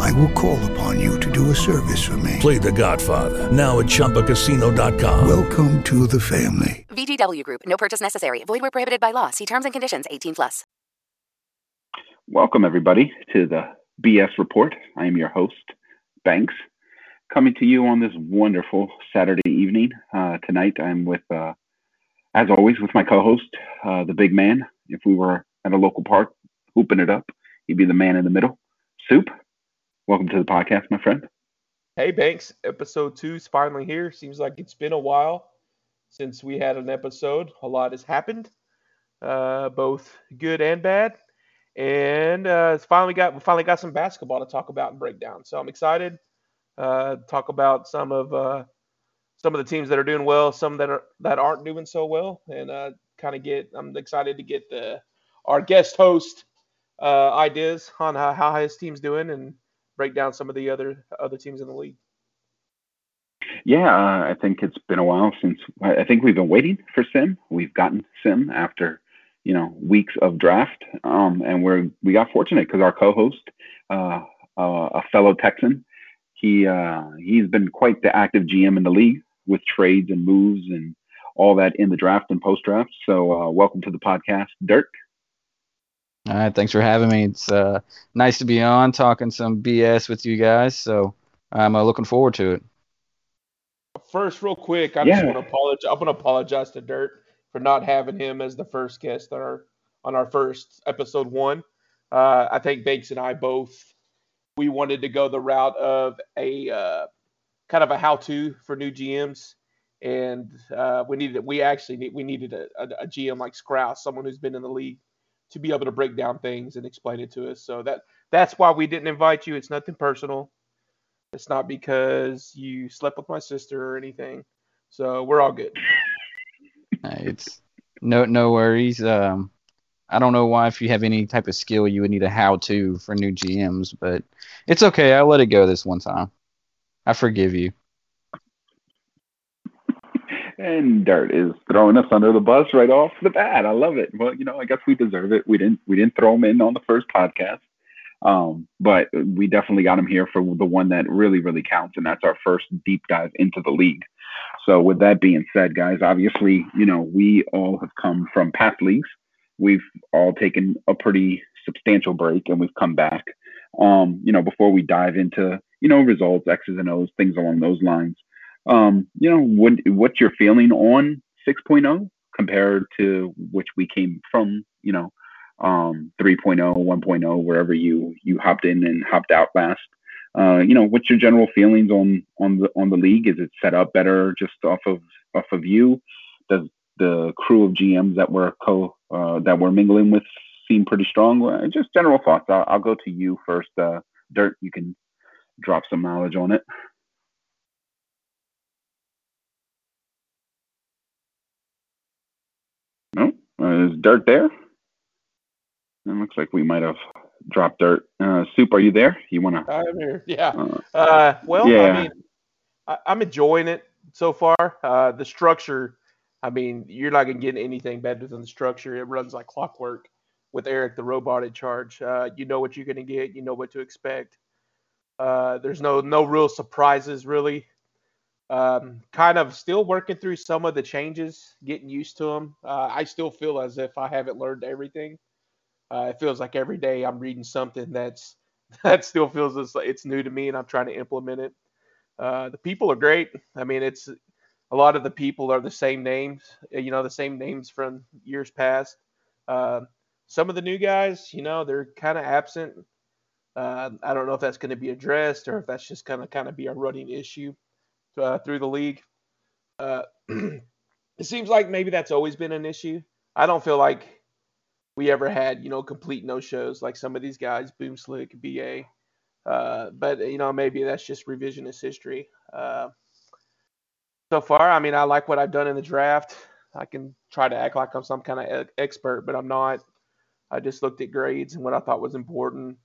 I will call upon you to do a service for me. Play The Godfather now at ChumbaCasino.com. Welcome to the family. VGW Group. No purchase necessary. Void where prohibited by law. See terms and conditions. 18 plus. Welcome everybody to the BS Report. I am your host, Banks, coming to you on this wonderful Saturday evening. Uh, tonight, I'm with, uh, as always, with my co-host, uh, the big man. If we were at a local park hooping it up, he'd be the man in the middle. Soup. Welcome to the podcast, my friend. Hey, Banks. Episode two is finally here. Seems like it's been a while since we had an episode. A lot has happened, uh, both good and bad. And uh, it's finally got we finally got some basketball to talk about and break down. So I'm excited. Uh, talk about some of uh, some of the teams that are doing well, some that are that aren't doing so well, and uh, kind of get. I'm excited to get the our guest host uh, ideas on how, how his team's doing and break down some of the other other teams in the league. Yeah, uh, I think it's been a while since I think we've been waiting for Sim. We've gotten Sim after you know weeks of draft, um, and we're we got fortunate because our co-host, uh, uh, a fellow Texan, he uh, he's been quite the active GM in the league with trades and moves and all that in the draft and post draft. So uh, welcome to the podcast, Dirt. All right, thanks for having me. It's uh, nice to be on talking some BS with you guys. So I'm uh, looking forward to it. First, real quick, I Yeah. just want to apologize. I want to apologize to Dirt for not having him as the first guest on our on our first episode one. Uh, I think Banks and I both we wanted to go the route of a uh, kind of a how-to for new GMs, and uh, we needed we actually need, we needed a, a, a GM like Scrouse, someone who's been in the league, to be able to break down things and explain it to us. So that that's why we didn't invite you. It's nothing personal. It's not because you slept with my sister or anything. So we're all good. It's no no worries. Um, I don't know why if you have any type of skill you would need a how-to for new GMs, but it's okay. I'll let it go this one time. I forgive you. And Dirt is throwing us under the bus right off the bat. I love it. Well, you know, I guess we deserve it. We didn't we didn't throw him in on the first podcast, um, but we definitely got him here for the one that really really counts, and that's our first deep dive into the league. So, with that being said, guys, obviously, you know, we all have come from past leagues. We've all taken a pretty substantial break, and we've come back. Um, you know, before we dive into you know results, X's and O's, things along those lines um, you know, what what's your feeling on 6.0 compared to which we came from, you know, um, 3.0, 1.0, wherever you you hopped in and hopped out last. Uh, you know, what's your general feelings on on the on the league? Is it set up better just off of off of you? Does the crew of GMs that we're co uh, that we're mingling with seem pretty strong? Well, Just general thoughts. I'll, I'll go to you first. Uh, Dirt, you can drop some knowledge on it. No, uh, is Dirt there? It looks like we might have dropped Dirt. Uh, Soup, are you there? You want to? I'm here. Yeah. Uh, Uh, well, Yeah. I mean, I, I'm enjoying it so far. Uh, the structure, I mean, you're not gonna get anything better than the structure. It runs like clockwork with Eric, the robot in charge. Uh, you know what you're gonna get. You know what to expect. Uh, there's no no real surprises really. Um, kind of still working through some of the changes, getting used to them. Uh, I still feel as if I haven't learned everything. Uh, it feels like every day I'm reading something that's that still feels as it's new to me, and I'm trying to implement it. Uh, the people are great. I mean, it's a lot of the people are the same names, uh, you know, the same names from years past. Uh, some of the new guys, you know, they're kind of absent. Uh, I don't know if that's going to be addressed or if that's just going to kind of be a running issue uh, through the league. Uh, it seems like maybe that's always been an issue. I don't feel like we ever had, you know, complete no shows like some of these guys, Boom Slick, BA. Uh, but you know, maybe that's just revisionist history. Uh, so far, I mean, I like what I've done in the draft. I can try to act like I'm some kind of expert, but I'm not. I just looked at grades and what I thought was important.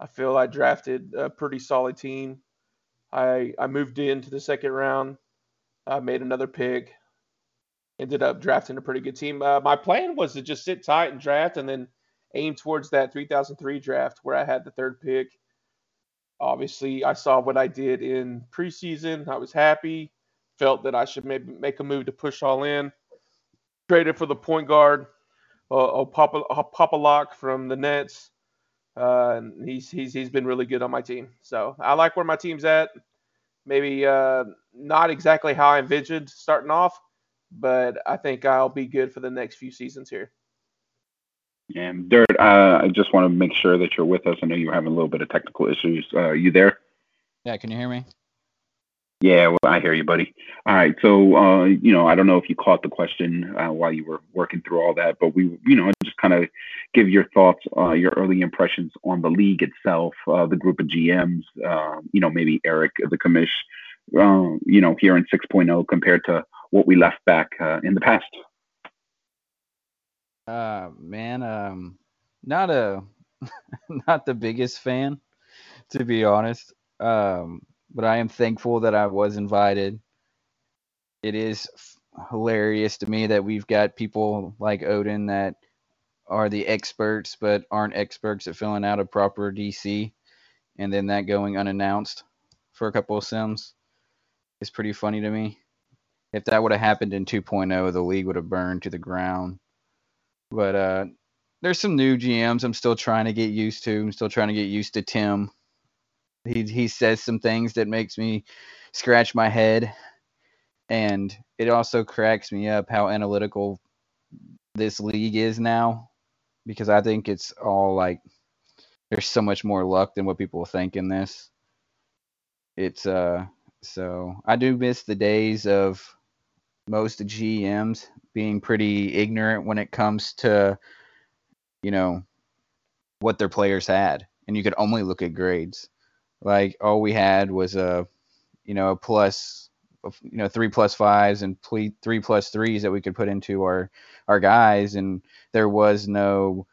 I feel I drafted a pretty solid team. I I moved into the second round. I made another pick. Ended up drafting a pretty good team. Uh, my plan was to just sit tight and draft, and then aim towards that 3003 draft where I had the third pick. Obviously, I saw what I did in preseason. I was happy. Felt that I should maybe make a move to push all in. Traded for the point guard, uh, Papa, Papa Lock from the Nets. Uh, and he's he's he's been really good on my team. So I like where my team's at. Maybe uh, not exactly how I envisioned starting off, but I think I'll be good for the next few seasons here. And Dirt, uh, I just want to make sure that you're with us. I know you're having a little bit of technical issues. Uh, are you there? Yeah, can you hear me? Yeah, well, I hear you, buddy. All right, so uh, you know, I don't know if you caught the question uh, while you were working through all that, but we, you know, just kind of give your thoughts, uh, your early impressions on the league itself, uh, the group of GMs, uh, you know, maybe Eric, the commish, uh, you know, here in 6.0 compared to what we left back in the past. Uh, man, um, not a, not the biggest fan, to be honest. Um, but I am thankful that I was invited. It is f- hilarious to me that we've got people like Odin that are the experts, but aren't experts at filling out a proper DC, and then that going unannounced for a couple of sims is pretty funny to me. If that would have happened in 2.0, the league would have burned to the ground. But uh, there's some new GMs I'm still trying to get used to. I'm still trying to get used to Tim. He he says some things that makes me scratch my head, and it also cracks me up how analytical this league is now, because I think it's all like there's so much more luck than what people think in this. It's uh so I do miss the days of most GMs being pretty ignorant when it comes to, you know, what their players had, and you could only look at grades. Like all we had was a, you know, a plus, you know, three plus fives and three plus threes that we could put into our our guys, and there was no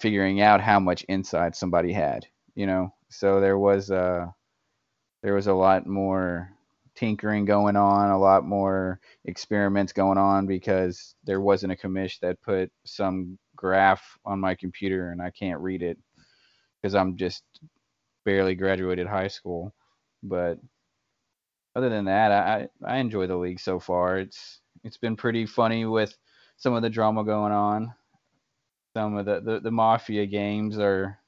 figuring out how much inside somebody had, you know. So there was a there was a lot more tinkering going on, a lot more experiments going on because there wasn't a commish that put some graph on my computer and I can't read it because I'm just barely graduated high school. But other than that, I I enjoy the league so far. It's it's been pretty funny with some of the drama going on. Some of the, the, the mafia games are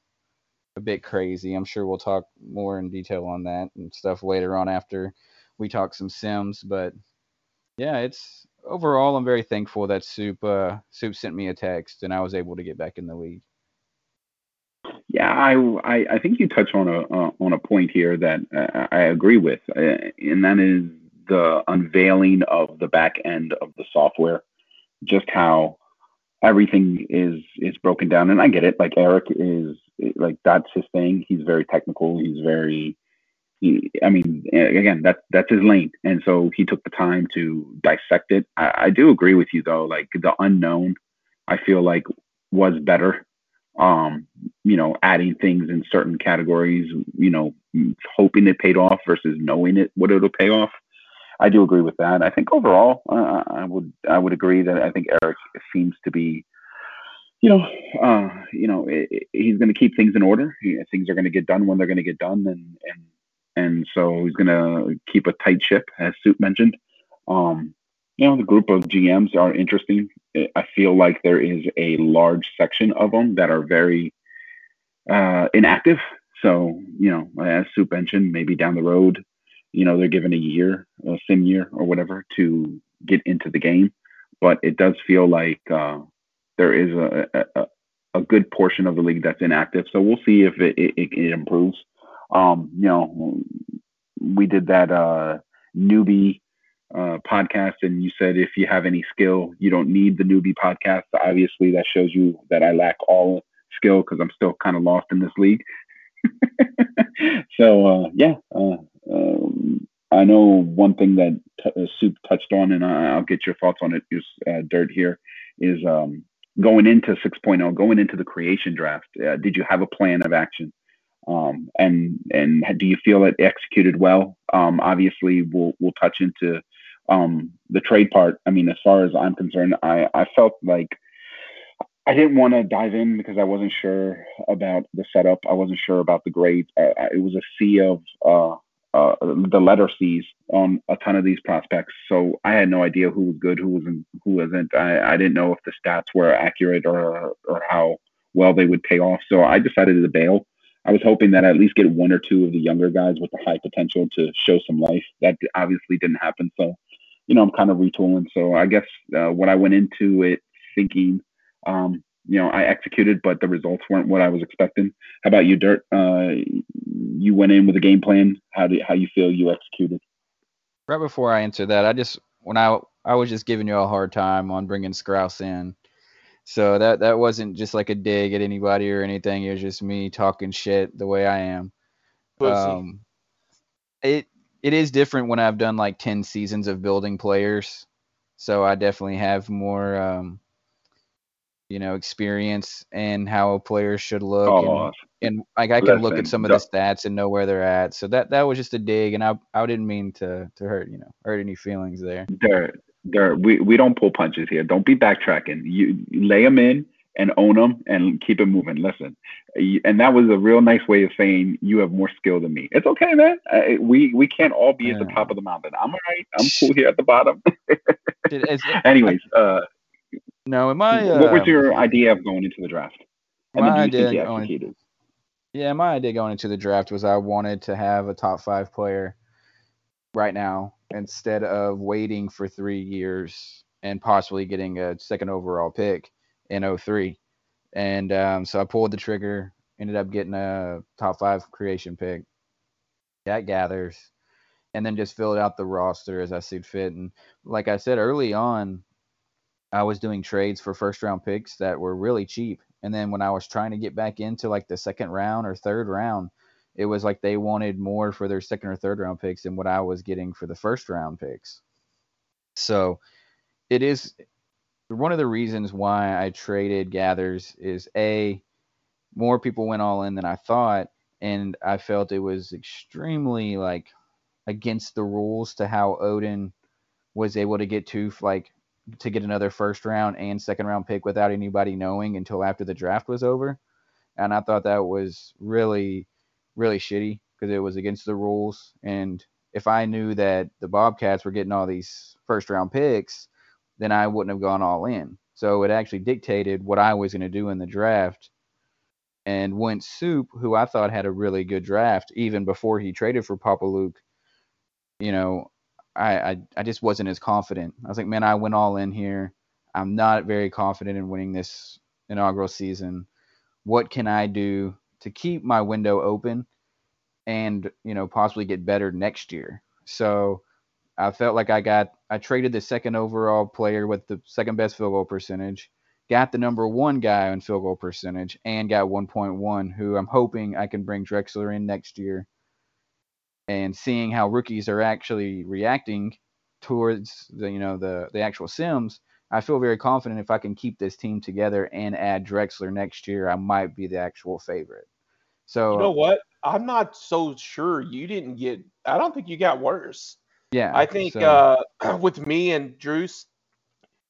a bit crazy. I'm sure we'll talk more in detail on that and stuff later on after we talk some Sims, but yeah, it's overall I'm very thankful that Soup uh, Soup sent me a text and I was able to get back in the league. Yeah, I I, I think you touch on a uh, on a point here that uh, I agree with, uh, and that is the unveiling of the back end of the software, just how everything is is broken down. And I get it. Like Eric is like that's his thing. He's very technical. He's very he, I mean, again, that's that's his lane, and so he took the time to dissect it. I, I do agree with you though, like the unknown, I feel like was better. Um, you know, adding things in certain categories, you know, hoping it paid off versus knowing it what it'll pay off. I do agree with that. I think overall, uh, I would I would agree that I think Eric seems to be you know, uh, you know, it, it, he's going to keep things in order. He, things are going to get done when they're going to get done, and and and so he's going to keep a tight ship, as Soup mentioned. Um, you know, the group of GMs are interesting. I feel like there is a large section of them that are very uh, inactive. So, you know, as Soup mentioned, maybe down the road, you know, they're given a year, a sim year or whatever to get into the game. But it does feel like uh, there is a, a, a, good portion of the league that's inactive. So we'll see if it, it, it improves. Um, you know, we did that uh, newbie uh, podcast, and you said if you have any skill, you don't need the newbie podcast. Obviously, that shows you that I lack all skill because I'm still kind of lost in this league. so uh, yeah, uh, um, I know one thing that t- uh, Soup touched on, and I, will get your thoughts on it. Is uh, Dirt here is um, going into 6.0, going into the creation draft. Uh, did you have a plan of action? Um, and and do you feel it executed well? Um, obviously, we'll we'll touch into um, the trade part. I mean, as far as I'm concerned, I I felt like I didn't want to dive in because I wasn't sure about the setup. I wasn't sure about the grades. It was a sea of uh, uh, the letter C's on a ton of these prospects. So I had no idea who was good, who wasn't, who wasn't. I, I didn't know if the stats were accurate or or how well they would pay off. So I decided to bail. I was hoping that I at least get one or two of the younger guys with the high potential to show some life. That obviously didn't happen. So, you know, I'm kind of retooling. So I guess uh, when I went into it thinking um, you know, I executed, but the results weren't what I was expecting. How about you, Dirt? Uh, you went in with a game plan. How do how you feel you executed? Right before I answer that, I just when I I was just giving you a hard time on bringing Scrouse in. So that that wasn't just like a dig at anybody or anything. It was just me talking shit the way I am. Um, it it is different when I've done like ten seasons of building players. So I definitely have more um, you know, experience and how a player should look. Oh, and, and, like I can listen, look at some of the stats and know where they're at. So that that was just a dig, and I I didn't mean to to hurt you know hurt any feelings there. There, there. We we don't pull punches here. Don't be backtracking. You lay them in and own them and keep it moving. Listen, and that was a real nice way of saying you have more skill than me. It's okay, man. we we can't all be at the top of the mountain. I'm all right. I'm cool here at the bottom. Anyways, uh, no, am I? Uh, what was uh, your idea of going into the draft? And my idea going, yeah, my idea going into the draft was I wanted to have a top five player right now instead of waiting for three years and possibly getting a second overall pick in 03. And um, so I pulled the trigger, ended up getting a top five creation pick. That gathers, and then just filled out the roster as I see fit. And like I said early on, I was doing trades for first round picks that were really cheap. And then when I was trying to get back into like the second round or third round, it was like they wanted more for their second or third round picks than what I was getting for the first round picks. So it is one of the reasons why I traded gathers is a more people went all in than I thought and I felt it was extremely like against the rules to how Odin was able to get to like to get another first round and second round pick without anybody knowing until after the draft was over. And I thought that was really, really shitty because it was against the rules. And if I knew that the Bobcats were getting all these first round picks, then I wouldn't have gone all in. So it actually dictated what I was going to do in the draft. And went Soup, who I thought had a really good draft, even before he traded for Papa Luke, you know, I, I, I just wasn't as confident. I was like, man, I went all in here. I'm not very confident in winning this inaugural season. What can I do to keep my window open and, you know, possibly get better next year? So I felt like I got I traded the second overall player with the second best field goal percentage, got the number one guy in field goal percentage, and got 1.1, who I'm hoping I can bring Drexler in next year. And seeing how rookies are actually reacting towards the you know the the actual sims i feel very confident if i can keep this team together and add drexler next year i might be the actual favorite. So you know what? I'm not so sure you didn't get i don't think you got worse yeah i think so. uh with me and Drews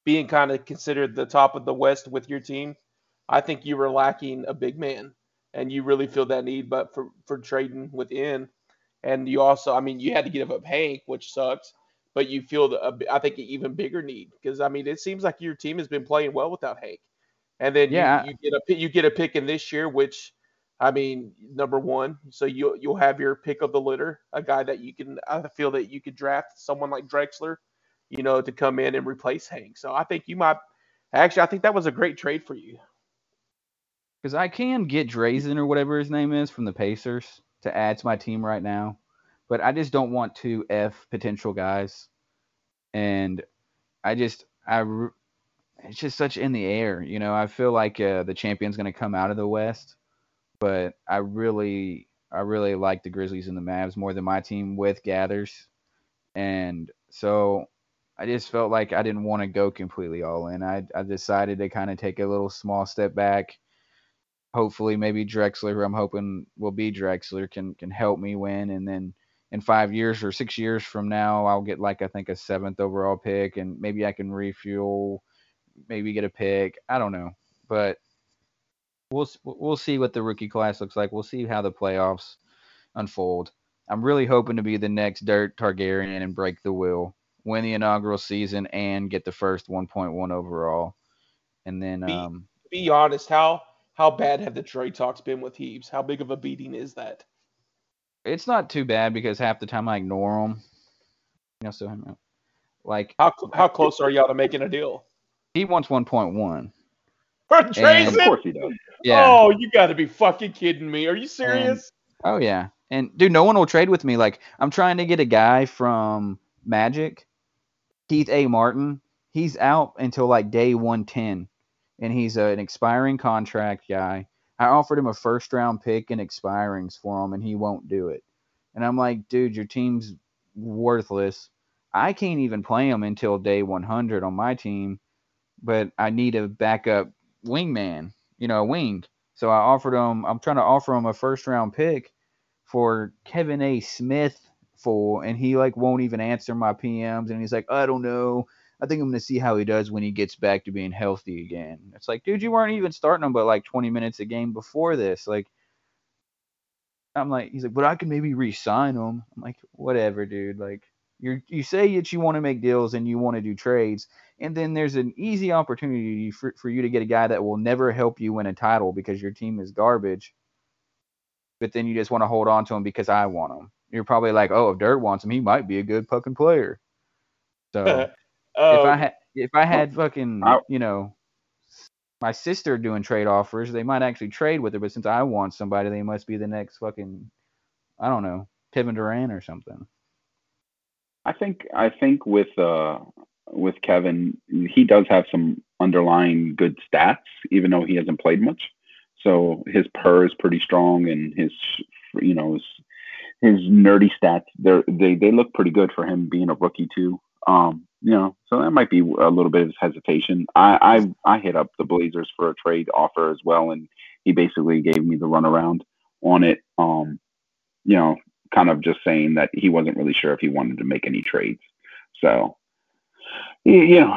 being kind of considered the top of the west with your team i think you were lacking a big man and you really feel that need but for for trading within and you also, I mean, you had to give up Hank, which sucks, but you feel the, I think, an even bigger need because I mean, it seems like your team has been playing well without Hank, and then yeah. you, you get a you get a pick in this year, which I mean, number one, so you you'll have your pick of the litter, a guy that you can. I feel that you could draft someone like Drexler, you know, to come in and replace Hank. So I think you might. Actually, I think that was a great trade for you. Because I can get Drazen or whatever his name is from the Pacers to add to my team right now, but I just don't want to f potential guys, and I just I it's just such in the air, you know. I feel like uh, the champion's going to come out of the West, but I really I really like the Grizzlies and the Mavs more than my team with Gathers. and so I just felt like I didn't want to go completely all in. I I decided to kind of take a little small step back. Hopefully, maybe Drexler, who I'm hoping will be Drexler, can can help me win, and then in five years or six years from now, I'll get like I think a seventh overall pick, and maybe I can refuel, maybe get a pick. I don't know, but we'll we'll see what the rookie class looks like. We'll see how the playoffs unfold. I'm really hoping to be the next Dirt Targaryen and break the wheel, win the inaugural season, and get the first 1.1 overall. And then, Be, um, be honest, how how bad have the trade talks been with Heaves? How big of a beating is that? it's not too bad because half the time I ignore them. You know, so like How how close are y'all to making a deal? he wants 1.1. For Of course he does. Yeah. Oh, you got to be fucking kidding me! Are you serious? Oh yeah. And dude, no one will trade with me. Like I'm trying to get a guy from Magic, Keith A. Martin. He's out until like day 110, and he's uh, an expiring contract guy. I offered him a first round pick and expirings for him, and he won't do it. And I'm like, dude, your team's worthless. I can't even play him until day 100 on my team, but I need a backup wingman, you know, a wing. So I offered him. I'm trying to offer him a first round pick for Kevin A. Smith for, and he like won't even answer my PMs, and he's like, I don't know. I think I'm gonna see how he does when he gets back to being healthy again. It's like, dude, you weren't even starting him but like 20 minutes a game before this. Like, I'm like, he's like, but I can maybe re-sign him. I'm like, whatever, dude. Like, you you say that you want to make deals and you want to do trades, and then there's an easy opportunity for, for you to get a guy that will never help you win a title because your team is garbage. But then you just want to hold on to him because I want him. You're probably like, oh, if Dirt wants him, he might be a good fucking player. So if I Um, had if I had fucking I- you know my sister doing trade offers, they might actually trade with her. But since I want somebody, they must be the next fucking I don't know Kevin Durant or something. I think I think with uh with Kevin, he does have some underlying good stats, even though he hasn't played much. So his per is pretty strong, and his you know his, his nerdy stats they they look pretty good for him being a rookie too. Um, you know, so that might be a little bit of hesitation. I I I hit up the Blazers for a trade offer as well, and he basically gave me the runaround on it. Um, you know, kind of just saying that he wasn't really sure if he wanted to make any trades. So, you know,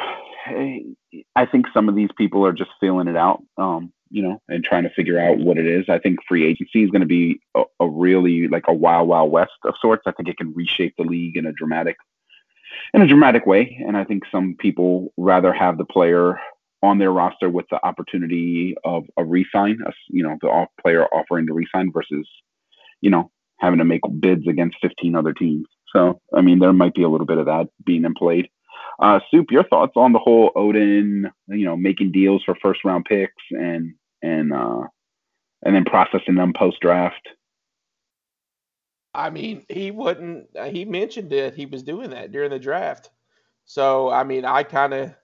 I think some of these people are just feeling it out, um, you know, and trying to figure out what it is. I think free agency is going to be a, a really like a wild, wild west of sorts. I think it can reshape the league in a dramatic, in a dramatic way. And I think some people rather have the player on their roster with the opportunity of a resign, a you know, the off player offering to resign versus, you know, having to make bids against 15 other teams. So, I mean, there might be a little bit of that being in played. Uh, Soup, your thoughts on the whole Odin, you know, making deals for first round picks and and uh, and then processing them post draft. I mean, he wouldn't. uh, He mentioned that he was doing that during the draft. So I mean, I kind of,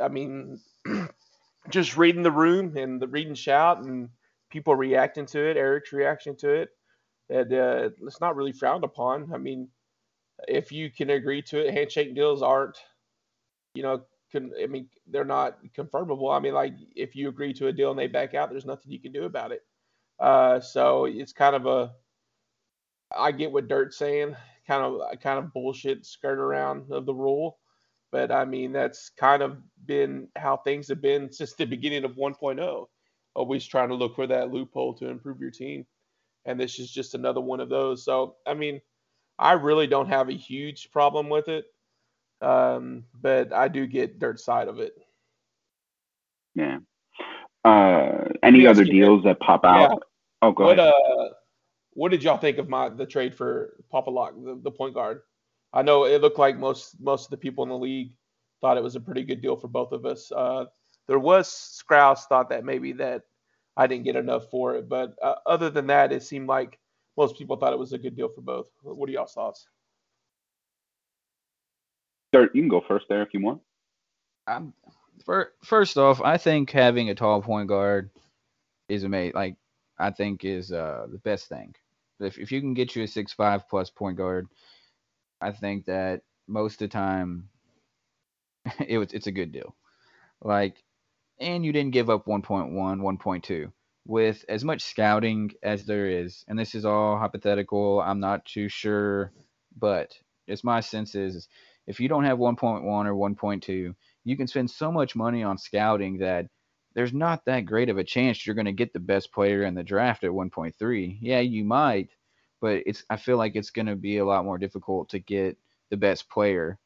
I mean, just reading the room and the reading shout and people reacting to it, Eric's reaction to it, that uh, it's not really frowned upon. I mean, if you can agree to it, handshake deals aren't, you know, can, I mean, they're not confirmable. I mean, like if you agree to a deal and they back out, there's nothing you can do about it. Uh, so it's kind of a I get what Dirt's saying, kind of kind of bullshit skirt around of the rule, but I mean that's kind of been how things have been since the beginning of 1.0. Always trying to look for that loophole to improve your team, and this is just another one of those. So I mean, I really don't have a huge problem with it, um, but I do get dirt side of it. Yeah. Uh, any me other you deals that pop out? Yeah. Oh, go what ahead. uh, what did y'all think of my the trade for Papalock, the, the point guard? I know it looked like most most of the people in the league thought it was a pretty good deal for both of us. Uh, there was Scrouse thought that maybe that I didn't get enough for it, but uh, other than that, it seemed like most people thought it was a good deal for both. What are y'all's thoughts? Dirt, you can go first there if you want. I'm, fir- first off, I think having a tall point guard is amazing. Like I think is uh, the best thing. If if you can get you a six five plus point guard, I think that most of the time it was it's a good deal. Like, and you didn't give up 1.1, 1.2 with as much scouting as there is, and this is all hypothetical. I'm not too sure, but it's my sense is if you don't have 1.1 or 1.2, you can spend so much money on scouting that there's not that great of a chance you're going to get the best player in the draft at 1.3. Yeah, you might, but it's I feel like it's going to be a lot more difficult to get the best player.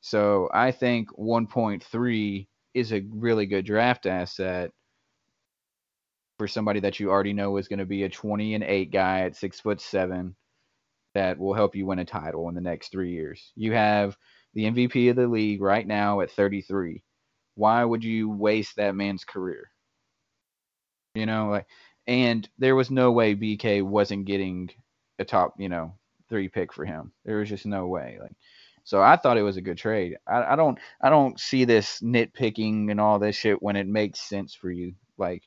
So I think 1.3 is a really good draft asset for somebody that you already know is going to be a 20 and 8 guy at six foot seven that will help you win a title in the next three years. You have the MVP of the league right now at 33. Why would you waste that man's career? You know, like, and there was no way BK wasn't getting a top, you know, three pick for him. There was just no way. Like, so I thought it was a good trade. I, I don't, I don't see this nitpicking and all this shit when it makes sense for you. Like,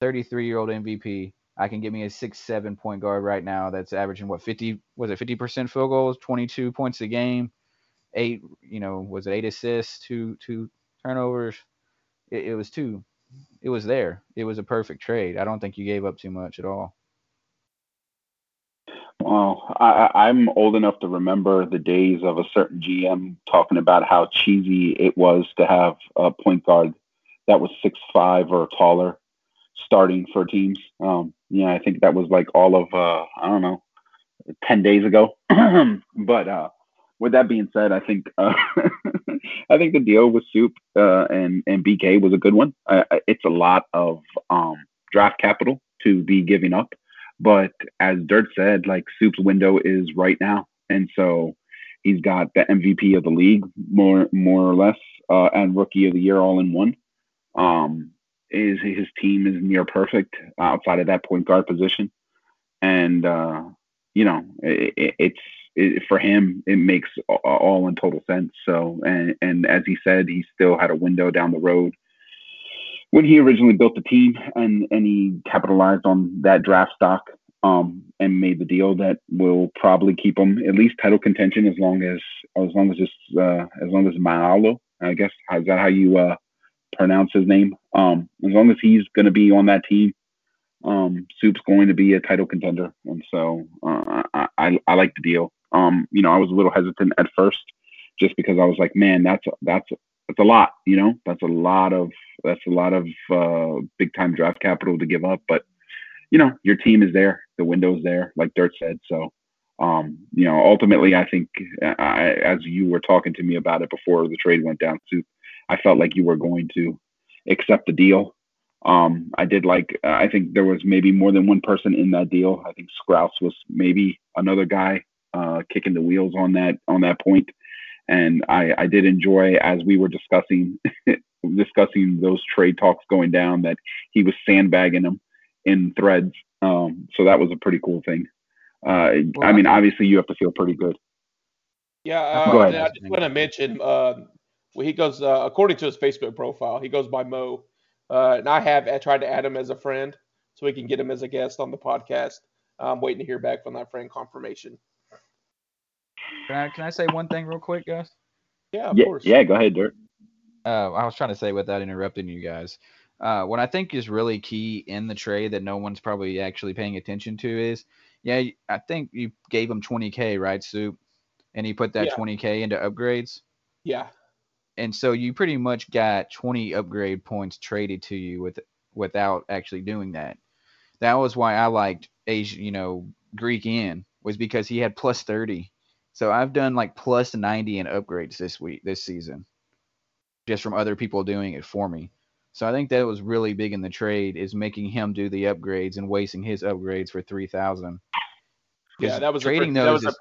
33 year old MVP. I can get me a six seven point guard right now that's averaging what 50 was it 50 percent field goals, 22 points a game, eight you know was it eight assists, two two turnovers. It, it was two. It was there. It was a perfect trade. I don't think you gave up too much at all. Well, I, I'm old enough to remember the days of a certain GM talking about how cheesy it was to have a point guard that was six five or taller starting for teams. Um, yeah, I think that was like all of uh, I don't know, ten days ago. but uh, with that being said, I think uh, I think the deal with Soup uh, and and BK was a good one. It's a lot of um, draft capital to be giving up, but as Dirt said, like Soup's window is right now, and so he's got the MVP of the league more more or less, uh, and Rookie of the Year all in one. Um, is his team is near perfect outside of that point guard position, and uh, you know it, it's it, for him it makes all in total sense. So and and as he said, he still had a window down the road when he originally built the team, and and he capitalized on that draft stock um, and made the deal that will probably keep him at least title contention as long as as long as this uh, as long as Malo. I guess is that how you uh, pronounce his name. Um, as long as he's going to be on that team, um, Soup's going to be a title contender, and so uh, I, I, I like the deal. Um, you know, I was a little hesitant at first, just because I was like, man, that's that's that's a lot. You know, that's a lot of that's a lot of uh, big time draft capital to give up. But you know, your team is there, the window's there, like Dirt said. So, um, you know, ultimately, I think I, as you were talking to me about it before the trade went down, too, I felt like you were going to accept the deal. Um, I did like, uh, I think there was maybe more than one person in that deal. I think Scrouse was maybe another guy uh, kicking the wheels on that on that point. And I, I did enjoy as we were discussing discussing those trade talks going down that he was sandbagging them in threads. Um, so that was a pretty cool thing. Uh, well, I mean, obviously, you have to feel pretty good. Yeah, uh, Go ahead. I just want to mention uh, well, he goes uh, according to his Facebook profile. He goes by Mo, uh, and I have I tried to add him as a friend so we can get him as a guest on the podcast. I'm waiting to hear back from that friend confirmation. Can I can I say one thing real quick, guys? Yeah, of yeah, course. Yeah, go ahead, Dirt. Uh, I was trying to say without interrupting you guys. Uh, what I think is really key in the trade that no one's probably actually paying attention to is, yeah, I think you gave him 20k, right, Soup, and he put that yeah. 20k into upgrades. Yeah and so you pretty much got 20 upgrade points traded to you with without actually doing that. That was why I liked Asia, you know, Greek in was because he had plus 30. So I've done like plus 90 in upgrades this week, this season, just from other people doing it for me. So I think that was really big in the trade is making him do the upgrades and wasting his upgrades for 3,000. Yeah, that was trading a, those. That was, a,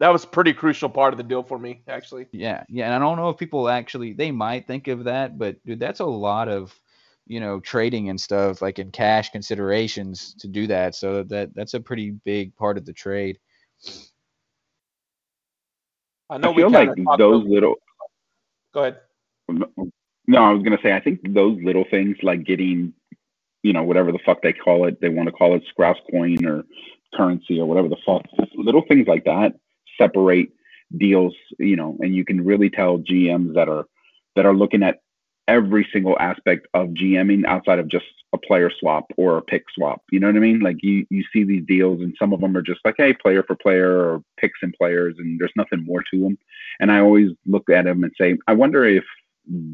that was a pretty crucial part of the deal for me, actually. Yeah, yeah, and I don't know if people actually they might think of that, but dude, that's a lot of you know trading and stuff like in cash considerations to do that. So that that's a pretty big part of the trade. I know I feel like those little. Go ahead. No, I was gonna say I think those little things like getting, you know, whatever the fuck they call it, they want to call it Scrouse coin or currency or whatever the fuck, little things like that separate deals, you know, and you can really tell GMs that are that are looking at every single aspect of GMing outside of just a player swap or a pick swap. You know what I mean? Like you you see these deals and some of them are just like, hey, player for player or picks and players, and there's nothing more to them. And I always look at them and say, I wonder if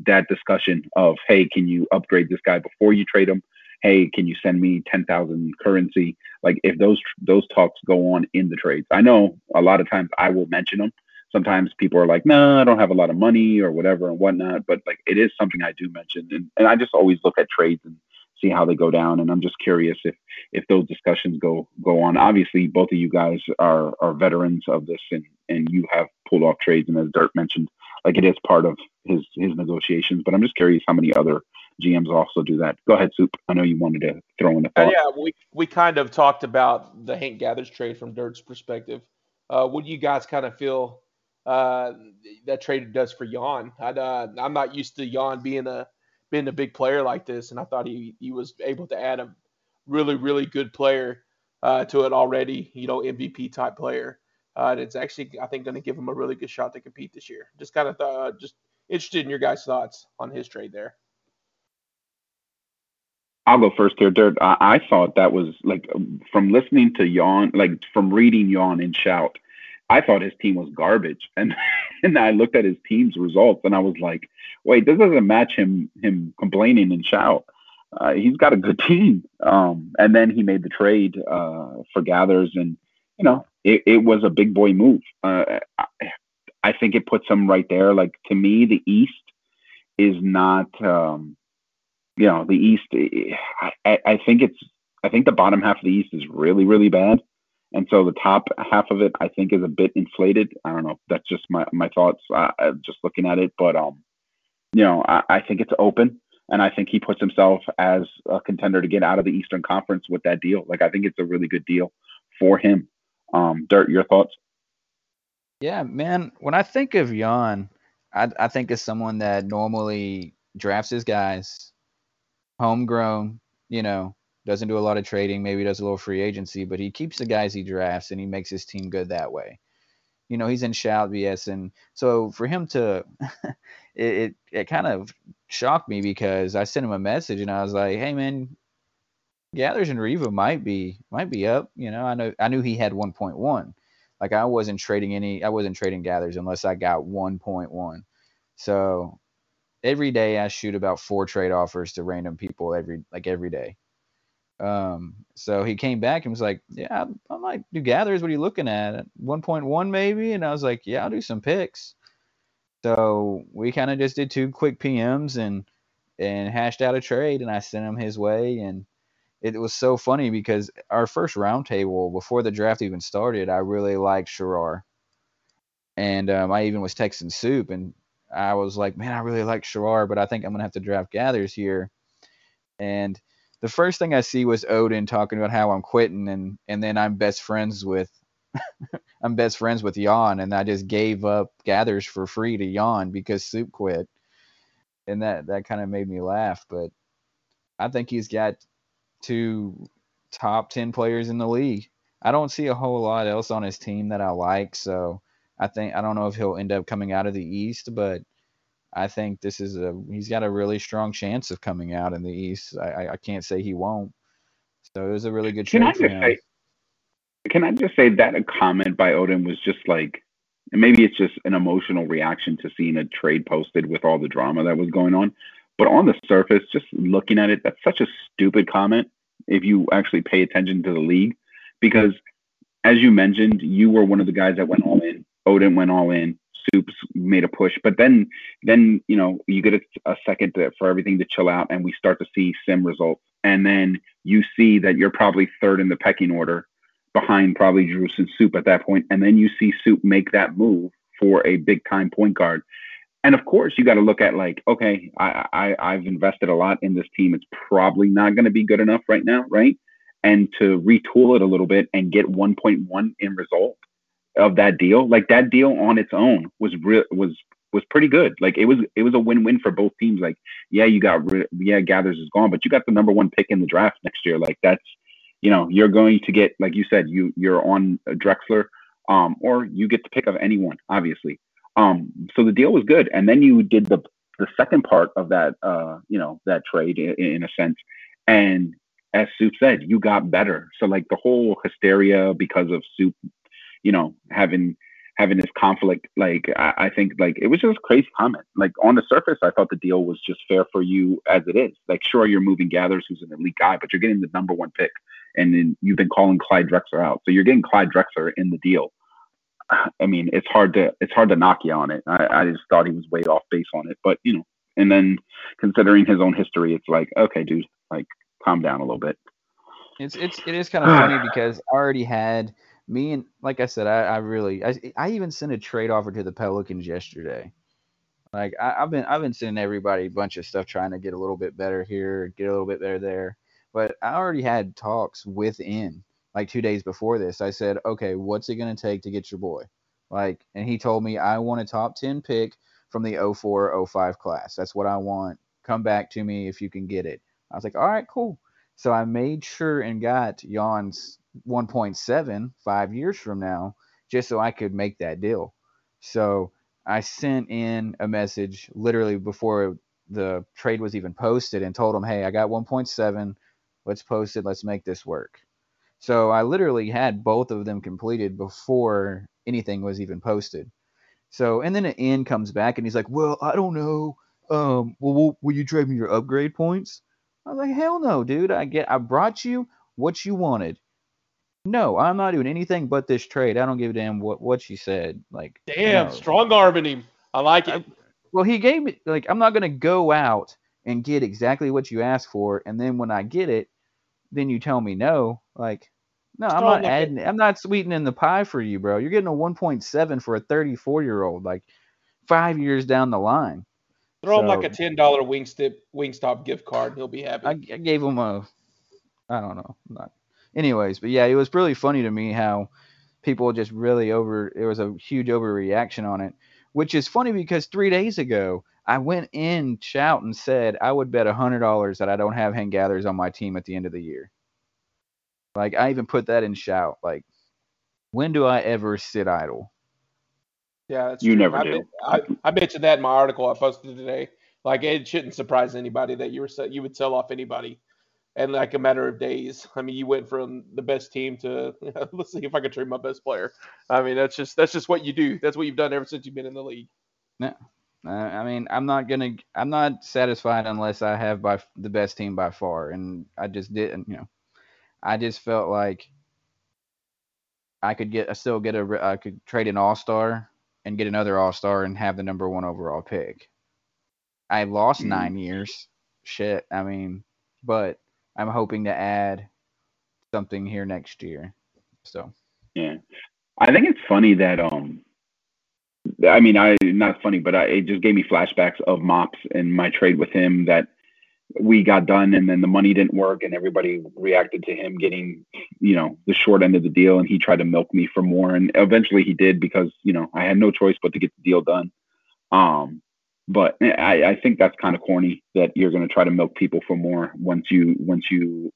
that discussion of, hey, can you upgrade this guy before you trade him? Hey, can you send me ten thousand currency? Like if those those talks go on in the trades, I know a lot of times I will mention them sometimes people are like, no, I don't have a lot of money or whatever and whatnot. But like, it is something I do mention. And, and I just always look at trades and see how they go down. And I'm just curious if, if those discussions go, go on. Obviously, both of you guys are, are veterans of this and, and you have pulled off trades. And as Dirt mentioned, like it is part of his, his negotiations, but I'm just curious how many other GMs also do that. Go ahead, Soup. I know you wanted to throw in a thought. Yeah, we, we kind of talked about the Hank Gathers trade from Dirt's perspective. Uh, what do you guys kind of feel uh, that trade does for Jan. i am uh, not used to Jan being a being a big player like this, and I thought he he was able to add a really really good player uh, to it already. You know, MVP type player. Uh, and it's actually I think going to give him a really good shot to compete this year. Just kind of uh, just interested in your guys' thoughts on his trade there. I'll go first here, Dirt. I, I thought that was like from listening to Jan, like from reading Jan and Shout, I thought his team was garbage, and and I looked at his team's results, and I was like, wait, this doesn't match him him complaining and shout. Uh, he's got a good team. Um, and then he made the trade uh, for Gathers, and you know, it, it was a big boy move. Uh, I, I think it puts him right there. Like to me, the East is not. Um, you know, the East. I, I think it's. I think the bottom half of the East is really, really bad. And so the top half of it, I think, is a bit inflated. I don't know. That's just my, my thoughts, uh, just looking at it. But, um, you know, I, I think it's open. And I think he puts himself as a contender to get out of the Eastern Conference with that deal. Like, I think it's a really good deal for him. Um, Dirt, your thoughts? Yeah, man. When I think of Jan, I, I think of someone that normally drafts his guys, homegrown, you know, doesn't do a lot of trading, maybe does a little free agency, but he keeps the guys he drafts and he makes his team good that way. You know, he's in shout BS, and so for him to, it, it, it kind of shocked me because I sent him a message and I was like, hey man, Gathers and Riva might be might be up. You know, I know I knew he had 1.1. Like I wasn't trading any, I wasn't trading Gathers unless I got 1.1. So every day I shoot about four trade offers to random people every like every day. Um, so he came back and was like, "Yeah, I, I might do gathers. What are you looking at? 1.1 maybe?" And I was like, "Yeah, I'll do some picks." So we kind of just did two quick PMs and and hashed out a trade, and I sent him his way. And it was so funny because our first roundtable before the draft even started, I really liked Sharar, and um, I even was texting Soup, and I was like, "Man, I really like Sharar, but I think I'm gonna have to draft gathers here." And the first thing I see was Odin talking about how I'm quitting, and and then I'm best friends with I'm best friends with Jan, and I just gave up gathers for free to Jan because Soup quit, and that that kind of made me laugh. But I think he's got two top ten players in the league. I don't see a whole lot else on his team that I like, so I think I don't know if he'll end up coming out of the East, but I think this is a he's got a really strong chance of coming out in the East. I, I can't say he won't. So it was a really good trade for him. Say, can I just say that a comment by Odin was just like, maybe it's just an emotional reaction to seeing a trade posted with all the drama that was going on. But on the surface, just looking at it, that's such a stupid comment if you actually pay attention to the league. Because as you mentioned, you were one of the guys that went all in. Odin went all in. Soups made a push, but then then you know you get a, a second to, for everything to chill out, and we start to see sim results, and then you see that you're probably third in the pecking order, behind probably Drew and Soup at that point, and then you see Soup make that move for a big time point guard. And of course, you got to look at like, okay, I, I I've invested a lot in this team. It's probably not going to be good enough right now, right? And to retool it a little bit and get 1.1 in result of that deal, like that deal on its own was real was was pretty good. Like it was it was a win win for both teams. Like yeah, you got yeah Gathers is gone, but you got the number one pick in the draft next year. Like that's you know you're going to get like you said you you're on Drexler um, or you get to pick of anyone, obviously. Um, so the deal was good, and then you did the the second part of that, uh, you know, that trade in, in a sense, and as Soup said, you got better. So like the whole hysteria because of Soup, you know, having having this conflict, like I, I think like it was just crazy comment. Like on the surface, I thought the deal was just fair for you as it is. Like sure, you're moving Gathers, who's an elite guy, but you're getting the number one pick, and then you've been calling Clyde Drexler out, so you're getting Clyde Drexler in the deal. I mean, it's hard to it's hard to knock you on it. I, I just thought he was way off base on it, but you know, and then considering his own history, it's like okay, dude, like calm down a little bit. It's it's it is kind of funny because I already had me and like I said, I, I really I, I even sent a trade offer to the Pelicans yesterday. Like I, have been I've been sending everybody a bunch of stuff trying to get a little bit better here, get a little bit better there. But I already had talks within like two days before this. I said, okay, what's it gonna take to get your boy? Like, and he told me I want a top ten pick from the 04 05 class. That's what I want. Come back to me if you can get it. I was like, all right, cool. So I made sure and got Jan's 1.7 five years from now, just so I could make that deal. So I sent in a message literally before the trade was even posted and told him, hey, I got 1.7. Let's post it. Let's make this work. So I literally had both of them completed before anything was even posted. So and then N comes back and he's like, well, I don't know. Um, well, will, will you trade me your upgrade points? I was like, hell no, dude. I get I brought you what you wanted. No, I'm not doing anything but this trade. I don't give a damn what what she said. Like, damn, no. strong arming him. I like it. I, well, he gave me like I'm not gonna go out and get exactly what you asked for, and then when I get it, then you tell me no. Like, no, strong I'm not adding. It. I'm not sweetening the pie for you, bro. You're getting a 1.7 for a 34 year old, like five years down the line. Throw so, him like a ten dollar Wingstop Wingstop gift card, and he'll be happy. I, I gave him a, I don't know, not. Anyways, but yeah, it was really funny to me how people just really over. It was a huge overreaction on it, which is funny because three days ago I went in shout and said I would bet a hundred dollars that I don't have Hank Gathers on my team at the end of the year. Like I even put that in shout. Like, when do I ever sit idle? Yeah, that's you true. never I, do. I, I, mentioned that in my article I posted today. Like it shouldn't surprise anybody that you were you would sell off anybody, and like a matter of days. I mean, you went from the best team to let's see if I can trade my best player. I mean, that's just that's just what you do. That's what you've done ever since you've been in the league. Yeah. Uh, I mean, I'm not gonna. I'm not satisfied unless I have by the best team by far, and I just didn't. You know, I just felt like I could get. I still get a. I could trade an all star and get another All Star and have the number one overall pick. I lost mm. nine years. Shit. I mean, but I'm hoping to add something here next year. So. Yeah, I think it's funny that um. I mean, I not funny, but I, it just gave me flashbacks of Mops and my trade with him that we got done and then the money didn't work and everybody reacted to him getting you know the short end of the deal and he tried to milk me for more and eventually he did because you know i had no choice but to get the deal done um but i i think that's kind of corny that you're going to try to milk people for more once you once you